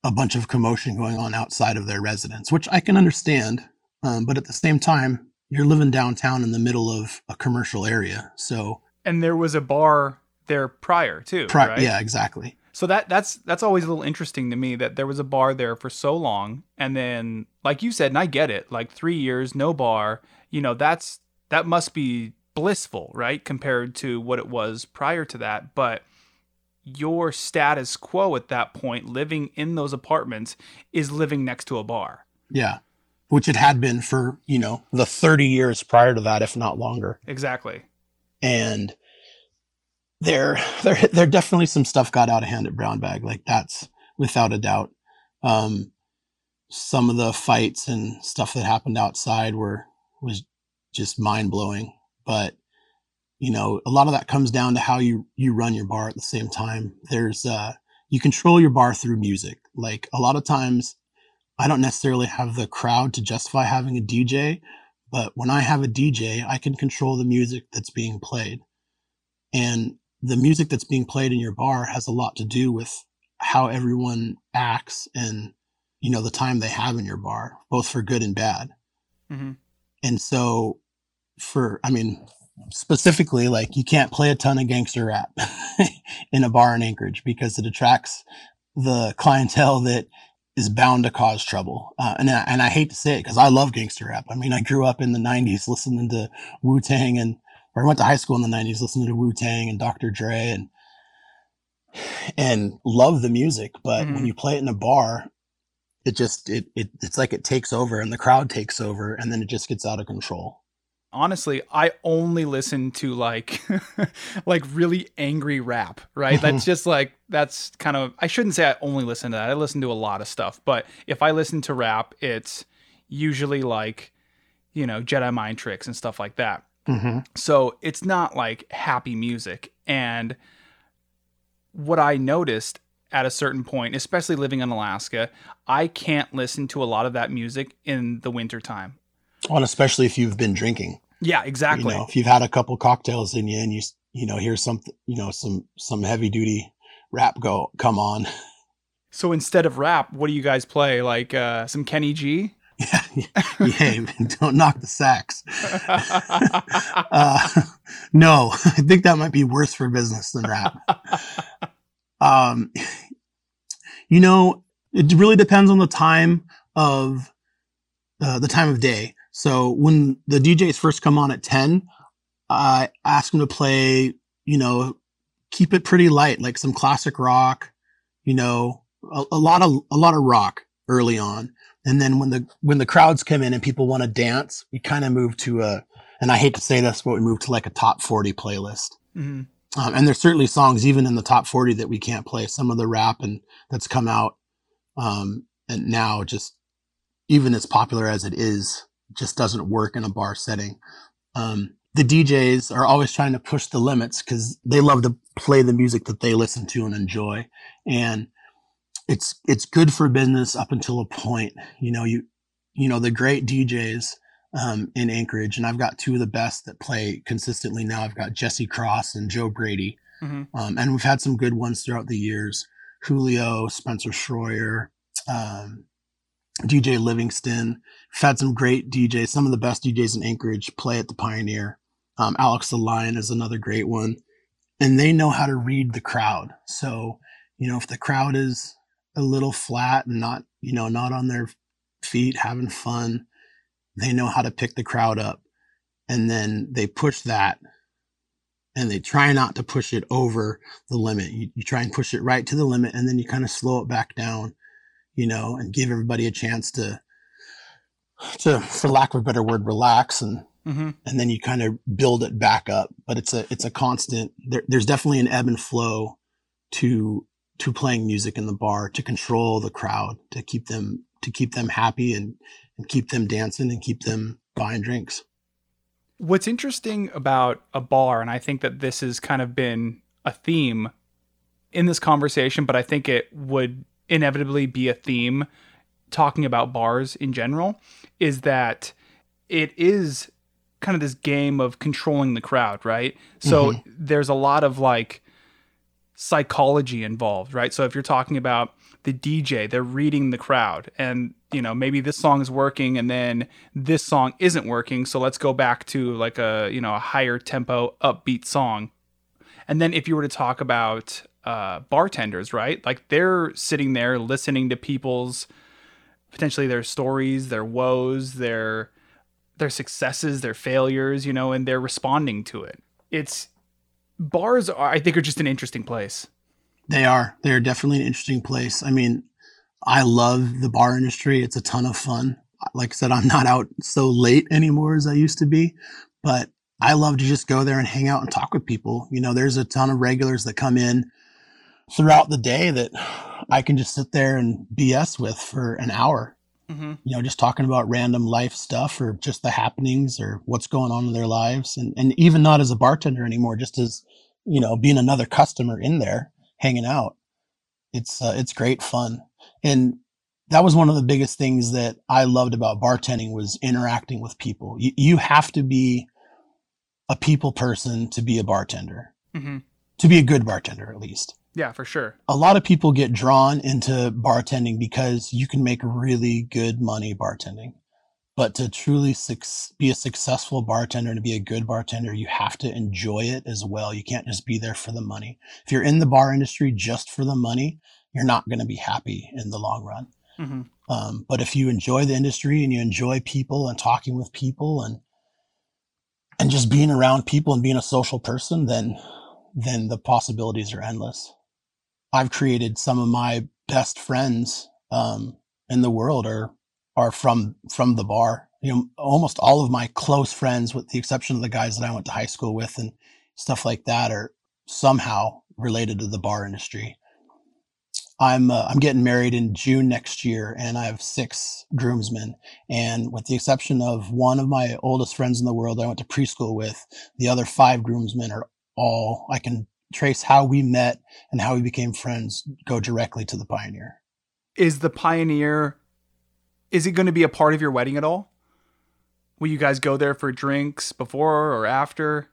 a bunch of commotion going on outside of their residence, which I can understand. Um, but at the same time, you're living downtown in the middle of a commercial area. So, And there was a bar there prior too, pri- right? yeah, exactly. So that that's that's always a little interesting to me that there was a bar there for so long, and then like you said, and I get it, like three years, no bar. You know, that's that must be blissful, right, compared to what it was prior to that. But your status quo at that point, living in those apartments, is living next to a bar. Yeah. Which it had been for, you know, the 30 years prior to that, if not longer. Exactly. and there there there definitely some stuff got out of hand at brown bag like that's without a doubt um some of the fights and stuff that happened outside were was just mind-blowing. But you know a lot of that comes down to how you you run your bar at the same time. There's uh you control your bar through music. Like a lot of times i don't necessarily have the crowd to justify having a dj but when i have a dj i can control the music that's being played. And the music that's being played in your bar has a lot to do with how everyone acts and you know the time they have in your bar both for good and bad. Mm hmm and so for i mean specifically like you can't play a ton of gangster rap in a bar in anchorage because it attracts the clientele that is bound to cause trouble uh, and, I, and i hate to say it because i love gangster rap i mean i grew up in the 90s listening to wu-tang and or i went to high school in the 90s listening to wu-tang and dr dre and and love the music but when Mhm. you play it in a bar it just it, it it's like it takes over and the crowd takes over and then it just gets out of control. Honestly i only listen to like like really angry rap right? That's just like that's kind of i shouldn't say i only listen to that. I listen to a lot of stuff but if i listen to rap it's usually like you know jedi mind tricks and stuff like that. Hmm So it's not like happy music. And what I noticed at a certain point, especially living in Alaska, I can't listen to a lot of that music in the wintertime. And especially if you've been drinking, Yeah, exactly. you know, if you've had a couple cocktails in you and you, you know, hear something, you know, some, some heavy duty rap go, come on. So instead of rap, what do you guys play? Like uh, some Kenny G? Yeah. yeah. Don't knock the sax. uh, no, I think that might be worse for business than rap. Um, you know, it really depends on the time of uh, the time of day. So when the DJs first come on at ten, I ask them to play. You know, keep it pretty light, like some classic rock. You know, a, a lot of a lot of rock early on, and then when the when the crowds come in and people want to dance, we kind of move to a. And I hate to say this, but we move to like a top forty playlist. hmm Um, and there's certainly songs even in the top 40 that we can't play. Some of the rap and that's come out um, and now just even as popular as it is, just doesn't work in a bar setting. Um, the DJs are always trying to push the limits because they love to play the music that they listen to and enjoy. And it's it's good for business up until a point. You know, you you know the great DJs um, in Anchorage, and I've got two of the best that play consistently now. I've got Jesse Cross and Joe Brady, hmm um, and we've had some good ones throughout the years. Julio, Spencer Schroyer, um, DJ Livingston. We've had some great DJs. Some of the best DJs in Anchorage play at the Pioneer. Um, Alex the Lion is another great one, and they know how to read the crowd. So you know if the crowd is a little flat and not you know not on their feet having fun, they know how to pick the crowd up, and then they push that and they try not to push it over the limit. You, you try and push it right to the limit, and then you kind of slow it back down, you know, and give everybody a chance to, to, for lack of a better word, relax, and hmm and then you kind of build it back up. But it's a it's a constant. There, there's definitely an ebb and flow to to playing music in the bar to control the crowd to keep them to keep them happy and and keep them dancing and keep them buying drinks. What's interesting about a bar, and I think that this has kind of been a theme in this conversation, but I think it would inevitably be a theme talking about bars in general, is that it is kind of this game of controlling the crowd, right? So mm-hmm. there's a lot of like psychology involved, right? So if you're talking about the DJ, they're reading the crowd and you know, maybe this song is working and then this song isn't working, so let's go back to like a, you know, a higher tempo upbeat song. And then if you were to talk about uh bartenders, right? Like they're sitting there listening to people's potentially their stories, their woes, their their successes, their failures, you know, and they're responding to it. It's bars are, I think are just an interesting place. They are. They're definitely an interesting place. I mean, I love the bar industry. It's a ton of fun. Like I said, I'm not out so late anymore as I used to be, but I love to just go there and hang out and talk with people. You know, there's a ton of regulars that come in throughout the day that I can just sit there and BS with for an hour. Mm-hmm. You know, just talking about random life stuff or just the happenings or what's going on in their lives. And, and even not as a bartender anymore, just as, you know, being another customer in there hanging out. It's, uh, it's great fun. And that was one of the biggest things that I loved about bartending was interacting with people. You, you have to be a people person to be a bartender, Mm-hmm. to be a good bartender, at least Yeah, for sure. a lot of people get drawn into bartending because you can make really good money bartending. But to truly suc be a successful bartender and to be a good bartender, you have to enjoy it as well. You can't just be there for the money. If you're in the bar industry just for the money, you're not going to be happy in the long run. Mm-hmm. Um, but if you enjoy the industry and you enjoy people and talking with people and and just being around people and being a social person, then then the possibilities are endless. I've created some of my best friends um, in the world are are from from the bar. You know, almost all of my close friends, with the exception of the guys that I went to high school with and stuff like that, are somehow related to the bar industry. I'm uh, I'm getting married in June next year, and I have six groomsmen. And with the exception of one of my oldest friends in the world, I went to preschool with. The other five groomsmen are all I can trace how we met and how we became friends. Go directly to the Pioneer. Is the Pioneer? Is it going to be a part of your wedding at all? Will you guys go there for drinks before or after?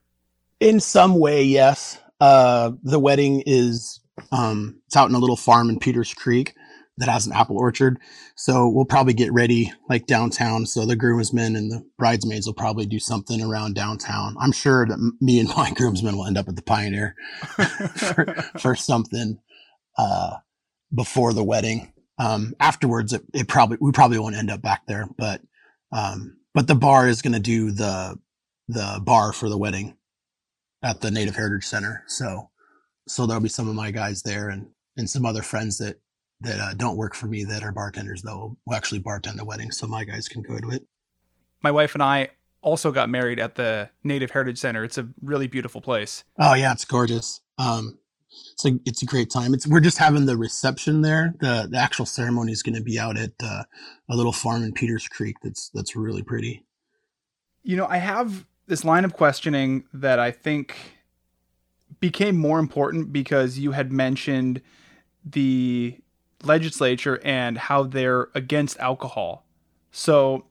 In some way, yes. Uh, the wedding is um, it's out in a little farm in Peters Creek that has an apple orchard. So we'll probably get ready like downtown. So the groomsmen and the bridesmaids will probably do something around downtown. I'm sure that me and my groomsmen will end up at the Pioneer for, for, something uh, before the wedding. Um, afterwards, it, it, probably we probably won't end up back there, but um, but the bar is going to do the the bar for the wedding at the Native Heritage Center. So so there'll be some of my guys there and and some other friends that that uh, don't work for me that are bartenders though will actually bartend the wedding so my guys can go to it. My wife and i also got married at the native heritage center. It's a really beautiful place. Oh yeah it's gorgeous. Um it's a it's a great time it's we're just having the reception there the the actual ceremony is going to be out at uh, a little farm in peters creek that's that's really pretty you know i have this line of questioning that i think became more important because you had mentioned the legislature and how they're against alcohol. So,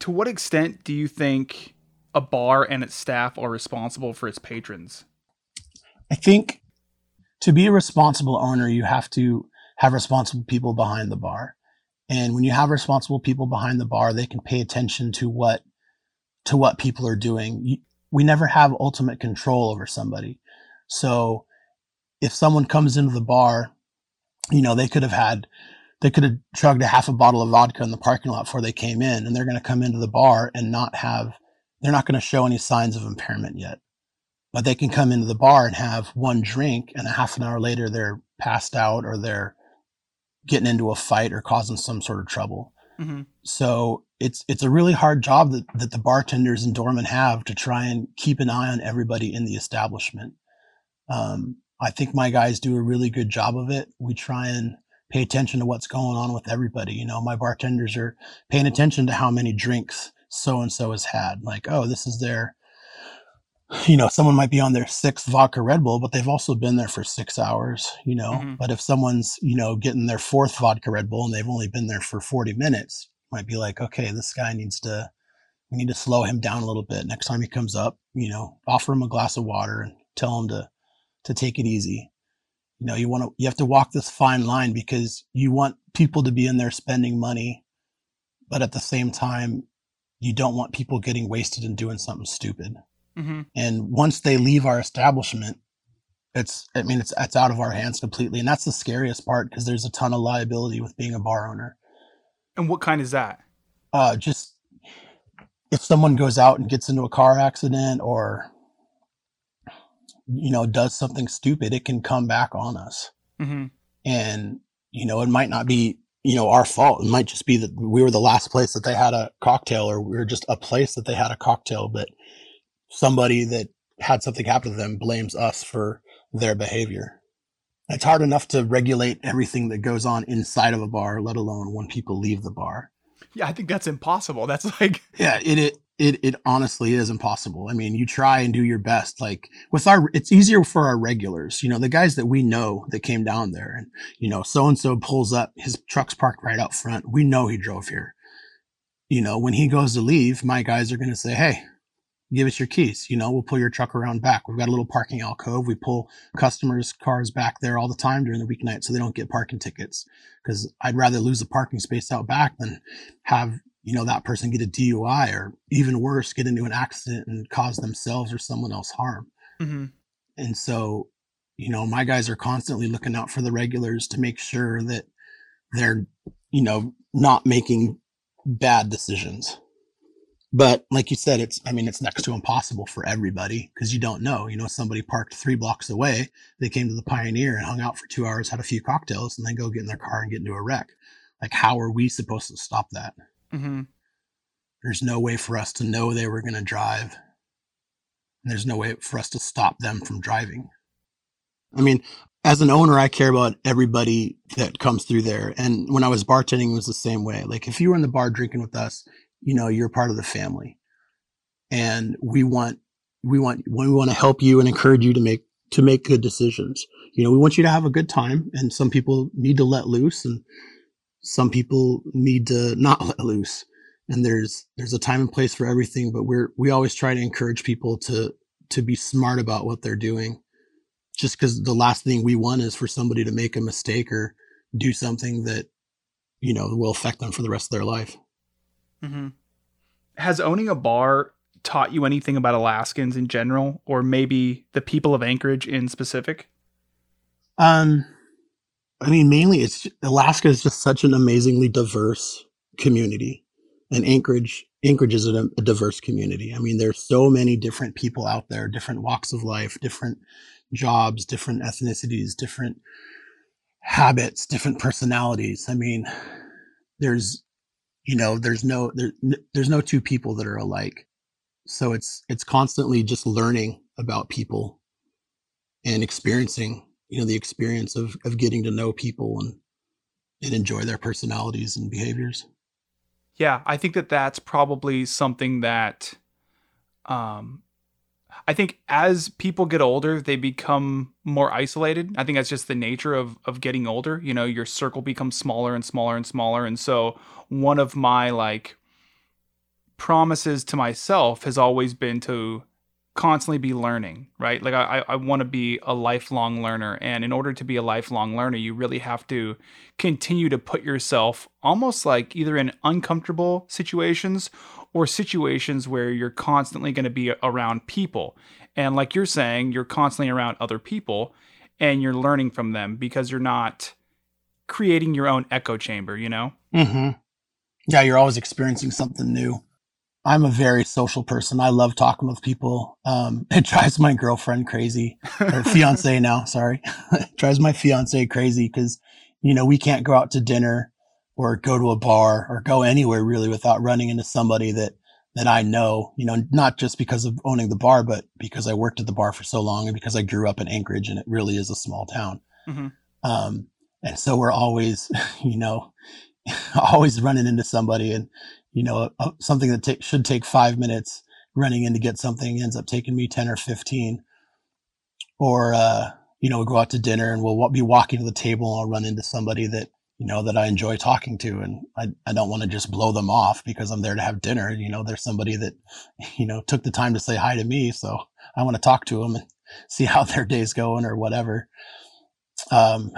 to what extent do you think a bar and its staff are responsible for its patrons? I think to be a responsible owner, you have to have responsible people behind the bar. And when you have responsible people behind the bar, they can pay attention to what to what people are doing. We never have ultimate control over somebody. So if someone comes into the bar, you know, they could have had, they could have chugged a half a bottle of vodka in the parking lot before they came in, and they're going to come into the bar and not have, they're not going to show any signs of impairment yet. But they can come into the bar and have one drink, and a half an hour later, they're passed out or they're getting into a fight or causing some sort of trouble. Mm-hmm. So it's it's a really hard job that, that the bartenders and doormen have to try and keep an eye on everybody in the establishment. Um, I think my guys do a really good job of it. We try and pay attention to what's going on with everybody. You know, my bartenders are paying attention to how many drinks so and so has had. Like, oh, this is their, you know, someone might be on their sixth vodka Red Bull, but they've also been there for six hours, you know. Mm-hmm. But if someone's, you know, getting their fourth vodka Red Bull and they've only been there for 40 minutes, might be like, okay, this guy needs to, we need to slow him down a little bit. Next time he comes up, you know, offer him a glass of water and tell him to to take it easy. You know, you want to, you have to walk this fine line because you want people to be in there spending money, but at the same time, you don't want people getting wasted and doing something stupid. Mm-hmm. And once they leave our establishment, it's, I mean, it's, it's out of our hands completely. And that's the scariest part because there's a ton of liability with being a bar owner. And what kind is that? Uh, just if someone goes out and gets into a car accident or you know, does something stupid, it can come back on us. Mm-hmm. And, you know, it might not be, you know, our fault. It might just be that we were the last place that they had a cocktail or we were just a place that they had a cocktail, but somebody that had something happen to them blames us for their behavior. It's hard enough to regulate everything that goes on inside of a bar, let alone when people leave the bar. Yeah, I think that's impossible. That's like yeah, it, it it it honestly is impossible. I mean, you try and do your best. Like with our, it's easier for our regulars. You know, the guys that we know that came down there, and you know, so and so pulls up, his truck's parked right out front. We know he drove here. You know, when he goes to leave, my guys are going to say, "Hey, give us your keys. You know, we'll pull your truck around back. We've got a little parking alcove. We pull customers' cars back there all the time during the weeknight so they don't get parking tickets. Because I'd rather lose a parking space out back than have you know, that person get a DUI or even worse, get into an accident and cause themselves or someone else harm. Mm-hmm. And so, you know, my guys are constantly looking out for the regulars to make sure that they're, you know, not making bad decisions. But like you said, it's, I mean, it's next to impossible for everybody because you don't know. You know, somebody parked three blocks away, they came to the Pioneer and hung out for two hours, had a few cocktails, and then go get in their car and get into a wreck. Like, how are we supposed to stop that? Mm-hmm. There's no way for us to know they were going to drive. And there's no way for us to stop them from driving. I mean, as an owner, I care about everybody that comes through there. And when I was bartending, it was the same way. Like if you were in the bar drinking with us, you know, you're part of the family. And we want, we want, we want to help you and encourage you to make, to make good decisions. You know, we want you to have a good time and some people need to let loose and some people need to not let loose. And there's, there's a time and place for everything, but we're, we always try to encourage people to, to be smart about what they're doing just because the last thing we want is for somebody to make a mistake or do something that you know will affect them for the rest of their life mm-hmm. has owning a bar taught you anything about alaskans in general or maybe the people of anchorage in specific um i mean mainly it's alaska is just such an amazingly diverse community and anchorage anchorage is a, a diverse community i mean there's so many different people out there different walks of life different jobs, different ethnicities, different habits, different personalities. I mean, there's, you know, there's no, there, there's no two people that are alike. So it's, it's constantly just learning about people and experiencing, you know, the experience of, of getting to know people and, and enjoy their personalities and behaviors. Yeah. I think that that's probably something that, um, I think as people get older, they become more isolated. I think that's just the nature of of getting older. You know, your circle becomes smaller and smaller and smaller. And so one of my like promises to myself has always been to constantly be learning, right? Like I, I want to be a lifelong learner. And in order to be a lifelong learner, you really have to continue to put yourself almost like either in uncomfortable situations or situations where you're constantly going to be around people. And like you're saying, you're constantly around other people and you're learning from them because you're not creating your own echo chamber, you know? Mm-hmm. Yeah, you're always experiencing something new. I'm a very social person. I love talking with people. Um, it drives my girlfriend crazy, or fiance now, sorry. it drives my fiance crazy because, you know, we can't go out to dinner or go to a bar or go anywhere really without running into somebody that that I know, you know, not just because of owning the bar, but because I worked at the bar for so long and because I grew up in Anchorage and it really is a small town. Mm-hmm. Um, and so we're always, you know, always running into somebody and, you know, uh, something that ta- should take five minutes running in to get something ends up taking me 10 or 15 or, uh, you know, we'll go out to dinner and we'll be walking to the table and I'll run into somebody that you know, that I enjoy talking to. And I, I don't want to just blow them off because I'm there to have dinner. You know, there's somebody that, you know, took the time to say hi to me. So I want to talk to them and see how their day's going or whatever. Um,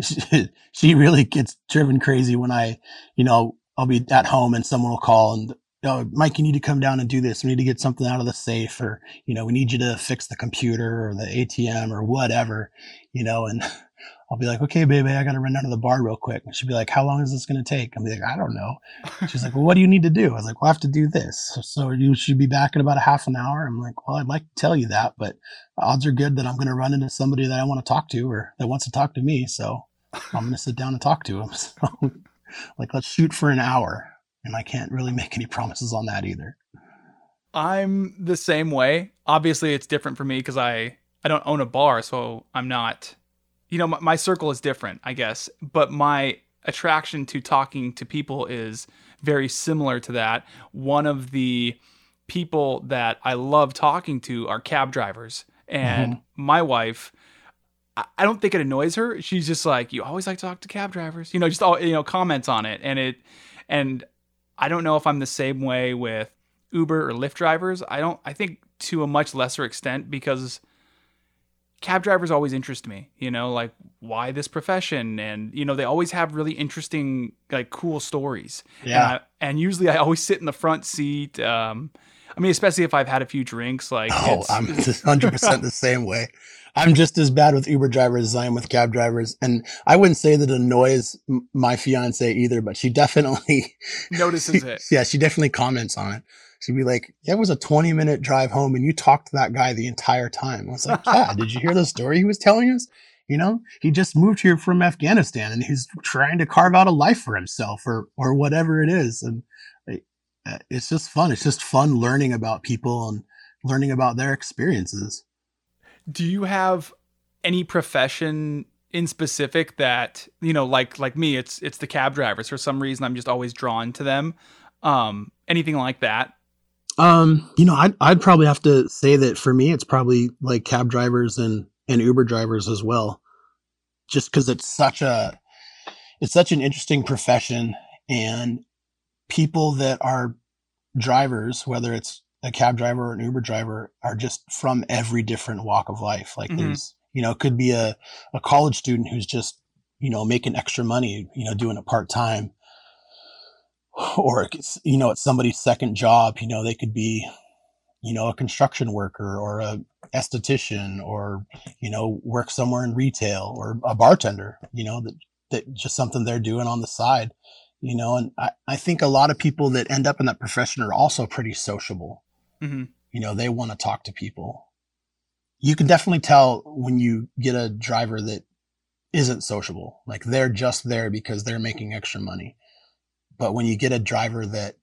she, she really gets driven crazy when I, you know, I'll be at home and someone will call and, oh, Mike, you need to come down and do this. We need to get something out of the safe or, you know, we need you to fix the computer or the ATM or whatever, you know, and I'll be like, okay, baby, I got to run down to the bar real quick. And she'll be like, how long is this going to take? I'll be like, I don't know. She's like, well, what do you need to do? I was like, well, I have to do this. So you should be back in about a half an hour. I'm like, well, I'd like to tell you that, but odds are good that I'm going to run into somebody that I want to talk to or that wants to talk to me. So I'm going to sit down and talk to him. So like, let's shoot for an hour. And I can't really make any promises on that either. I'm the same way. Obviously, it's different for me because I, I don't own a bar, so I'm not you know, my, my circle is different, I guess, but my attraction to talking to people is very similar to that. One of the people that I love talking to are cab drivers. And mm-hmm. my wife, I don't think it annoys her. She's just like, you always like to talk to cab drivers, you know, just all, you know, comments on it. And it, and I don't know if I'm the same way with Uber or Lyft drivers. I don't, I think to a much lesser extent because cab drivers always interest me you know like why this profession? And you know they always have really interesting like cool stories. Yeah. And, I, and usually i always sit in the front seat um i mean especially if i've had a few drinks like oh i'm 100% the same way. I'm just as bad with uber drivers as i am with cab drivers. And i wouldn't say that annoys my fiance either but she definitely notices it. Yeah she definitely comments on it she'd be like, "Yeah, it was a 20 minute drive home, and you talked to that guy the entire time." I was like, "Yeah, did you hear the story he was telling us? You know, he just moved here from Afghanistan, and he's trying to carve out a life for himself, or or whatever it is." And it's just fun. It's just fun learning about people and learning about their experiences. Do you have any profession in specific that you know, like like me, it's it's the cab drivers. For some reason, I'm just always drawn to them. Um, anything like that? Um, you know, I'd I'd probably have to say that for me, it's probably like cab drivers and and Uber drivers as well, just because it's such a it's such an interesting profession, and people that are drivers, whether it's a cab driver or an Uber driver, are just from every different walk of life. Like Mhm. there's, you know, it could be a a college student who's just you know making extra money, you know, doing it part time or it's, you know it's somebody's second job you know they could be you know a construction worker or a esthetician or you know work somewhere in retail or a bartender you know that that just something they're doing on the side you know and i, I think a lot of people that end up in that profession are also pretty sociable. Hmm you know they want to talk to people. You can definitely tell when you get a driver that isn't sociable like they're just there because they're making extra money but when you get a driver that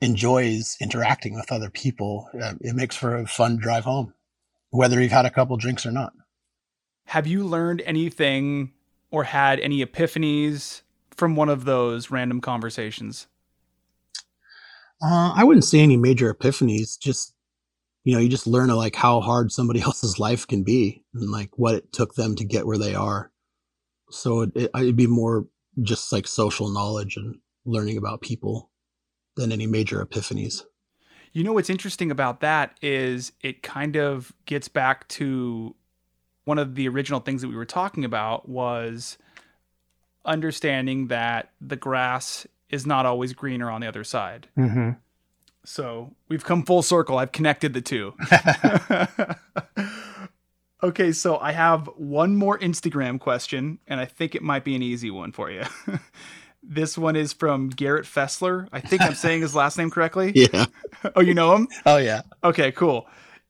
enjoys interacting with other people uh, it makes for a fun drive home whether you've had a couple drinks or not Have you learned anything or had any epiphanies from one of those random conversations? uh, i wouldn't say any major epiphanies just you know you just learn like how hard somebody else's life can be and like what it took them to get where they are so it, it, it'd be more just like social knowledge and learning about people than any major epiphanies You know what's interesting about that is it kind of gets back to one of the original things that we were talking about was understanding that the grass is not always greener on the other side. mm-hmm. So we've come full circle. I've connected the two. okay, so I have one more Instagram question, and I think it might be an easy one for you. this one is from Garrett Fessler. I think I'm saying his last name correctly. yeah Oh, you know him? oh yeah Okay, cool.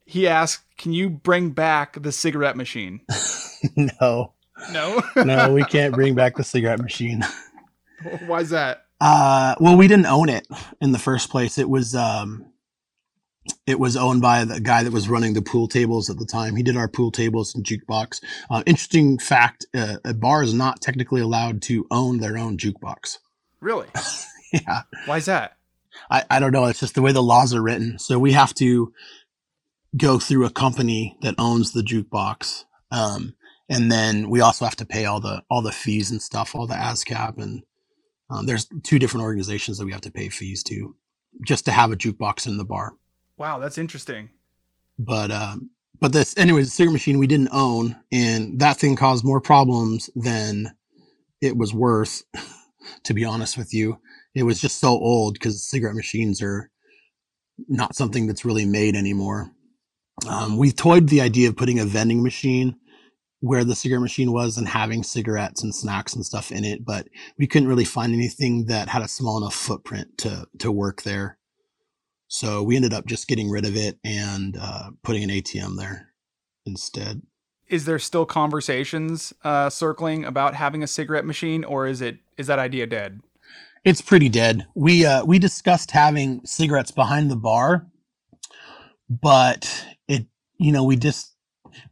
He asked, "Can you bring back the cigarette machine?" no No. no we can't bring back the cigarette machine Why's that? Uh, well, we didn't own it in the first place. It was um, it was owned by the guy that was running the pool tables at the time. He did our pool tables and jukebox. Uh, interesting fact: uh, a bar is not technically allowed to own their own jukebox. Really? yeah, Why is that? I, I don't know. It's just the way the laws are written. So we have to go through a company that owns the jukebox. Um, and then we also have to pay all the all the fees and stuff, all the ASCAP, and um, there's two different organizations that we have to pay fees to just to have a jukebox in the bar. Wow, that's interesting. But um, but this, anyways, the cigarette machine we didn't own, and that thing caused more problems than it was worth. To be honest with you, it was just so old because cigarette machines are not something that's really made anymore. Um, we toyed the idea of putting a vending machine where the cigarette machine was and having cigarettes and snacks and stuff in it, but we couldn't really find anything that had a small enough footprint to to work there. So we ended up just getting rid of it and uh, putting an ATM there instead. Is there still conversations uh, circling about having a cigarette machine, or is it is that idea dead? It's pretty dead. We uh, we discussed having cigarettes behind the bar, but it you know we just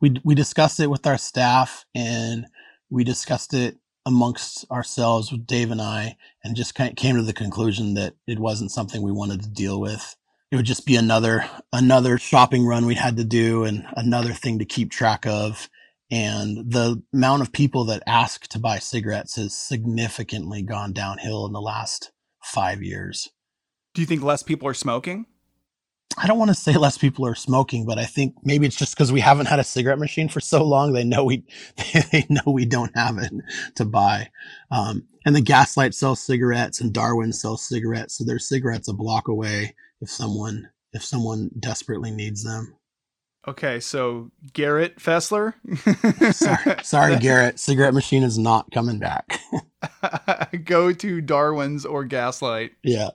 we we discussed it with our staff and we discussed it amongst ourselves with Dave and I, and just kind of came to the conclusion that it wasn't something we wanted to deal with. It would just be another another shopping run we had to do and another thing to keep track of. And the amount of people that ask to buy cigarettes has significantly gone downhill in the last five years. Do you think less people are smoking? I don't want to say less people are smoking, but I think maybe it's just because we haven't had a cigarette machine for so long. They know we, they know we don't have it to buy. Um, and the Gaslight sells cigarettes and Darwin sells cigarettes. So there's cigarettes a block away if someone, if someone desperately needs them. Okay, so Garrett Fessler. Sorry, sorry, Garrett. Cigarette machine is not coming back. Go to Darwin's or Gaslight. yeah.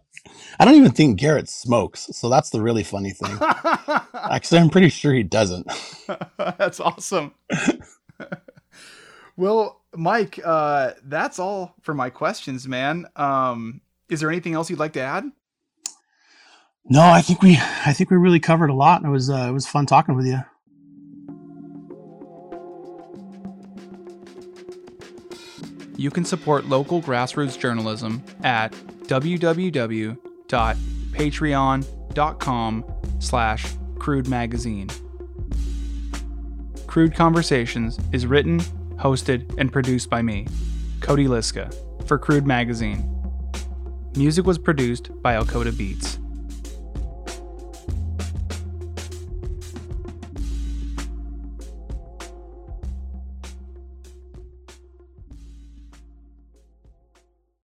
I don't even think Garrett smokes. So that's the really funny thing. Actually, I'm pretty sure he doesn't. that's awesome. well, Mike, uh, that's all for my questions, man. Um, is there anything else you'd like to add? No, I think we I think we really covered a lot. and It was uh, it was fun talking with you. you can support local grassroots journalism at www.patreon.com slash crude magazine. Crude Conversations is written, hosted, and produced by me, Cody Liska, for Crude Magazine. Music was produced by Alcoda Beats.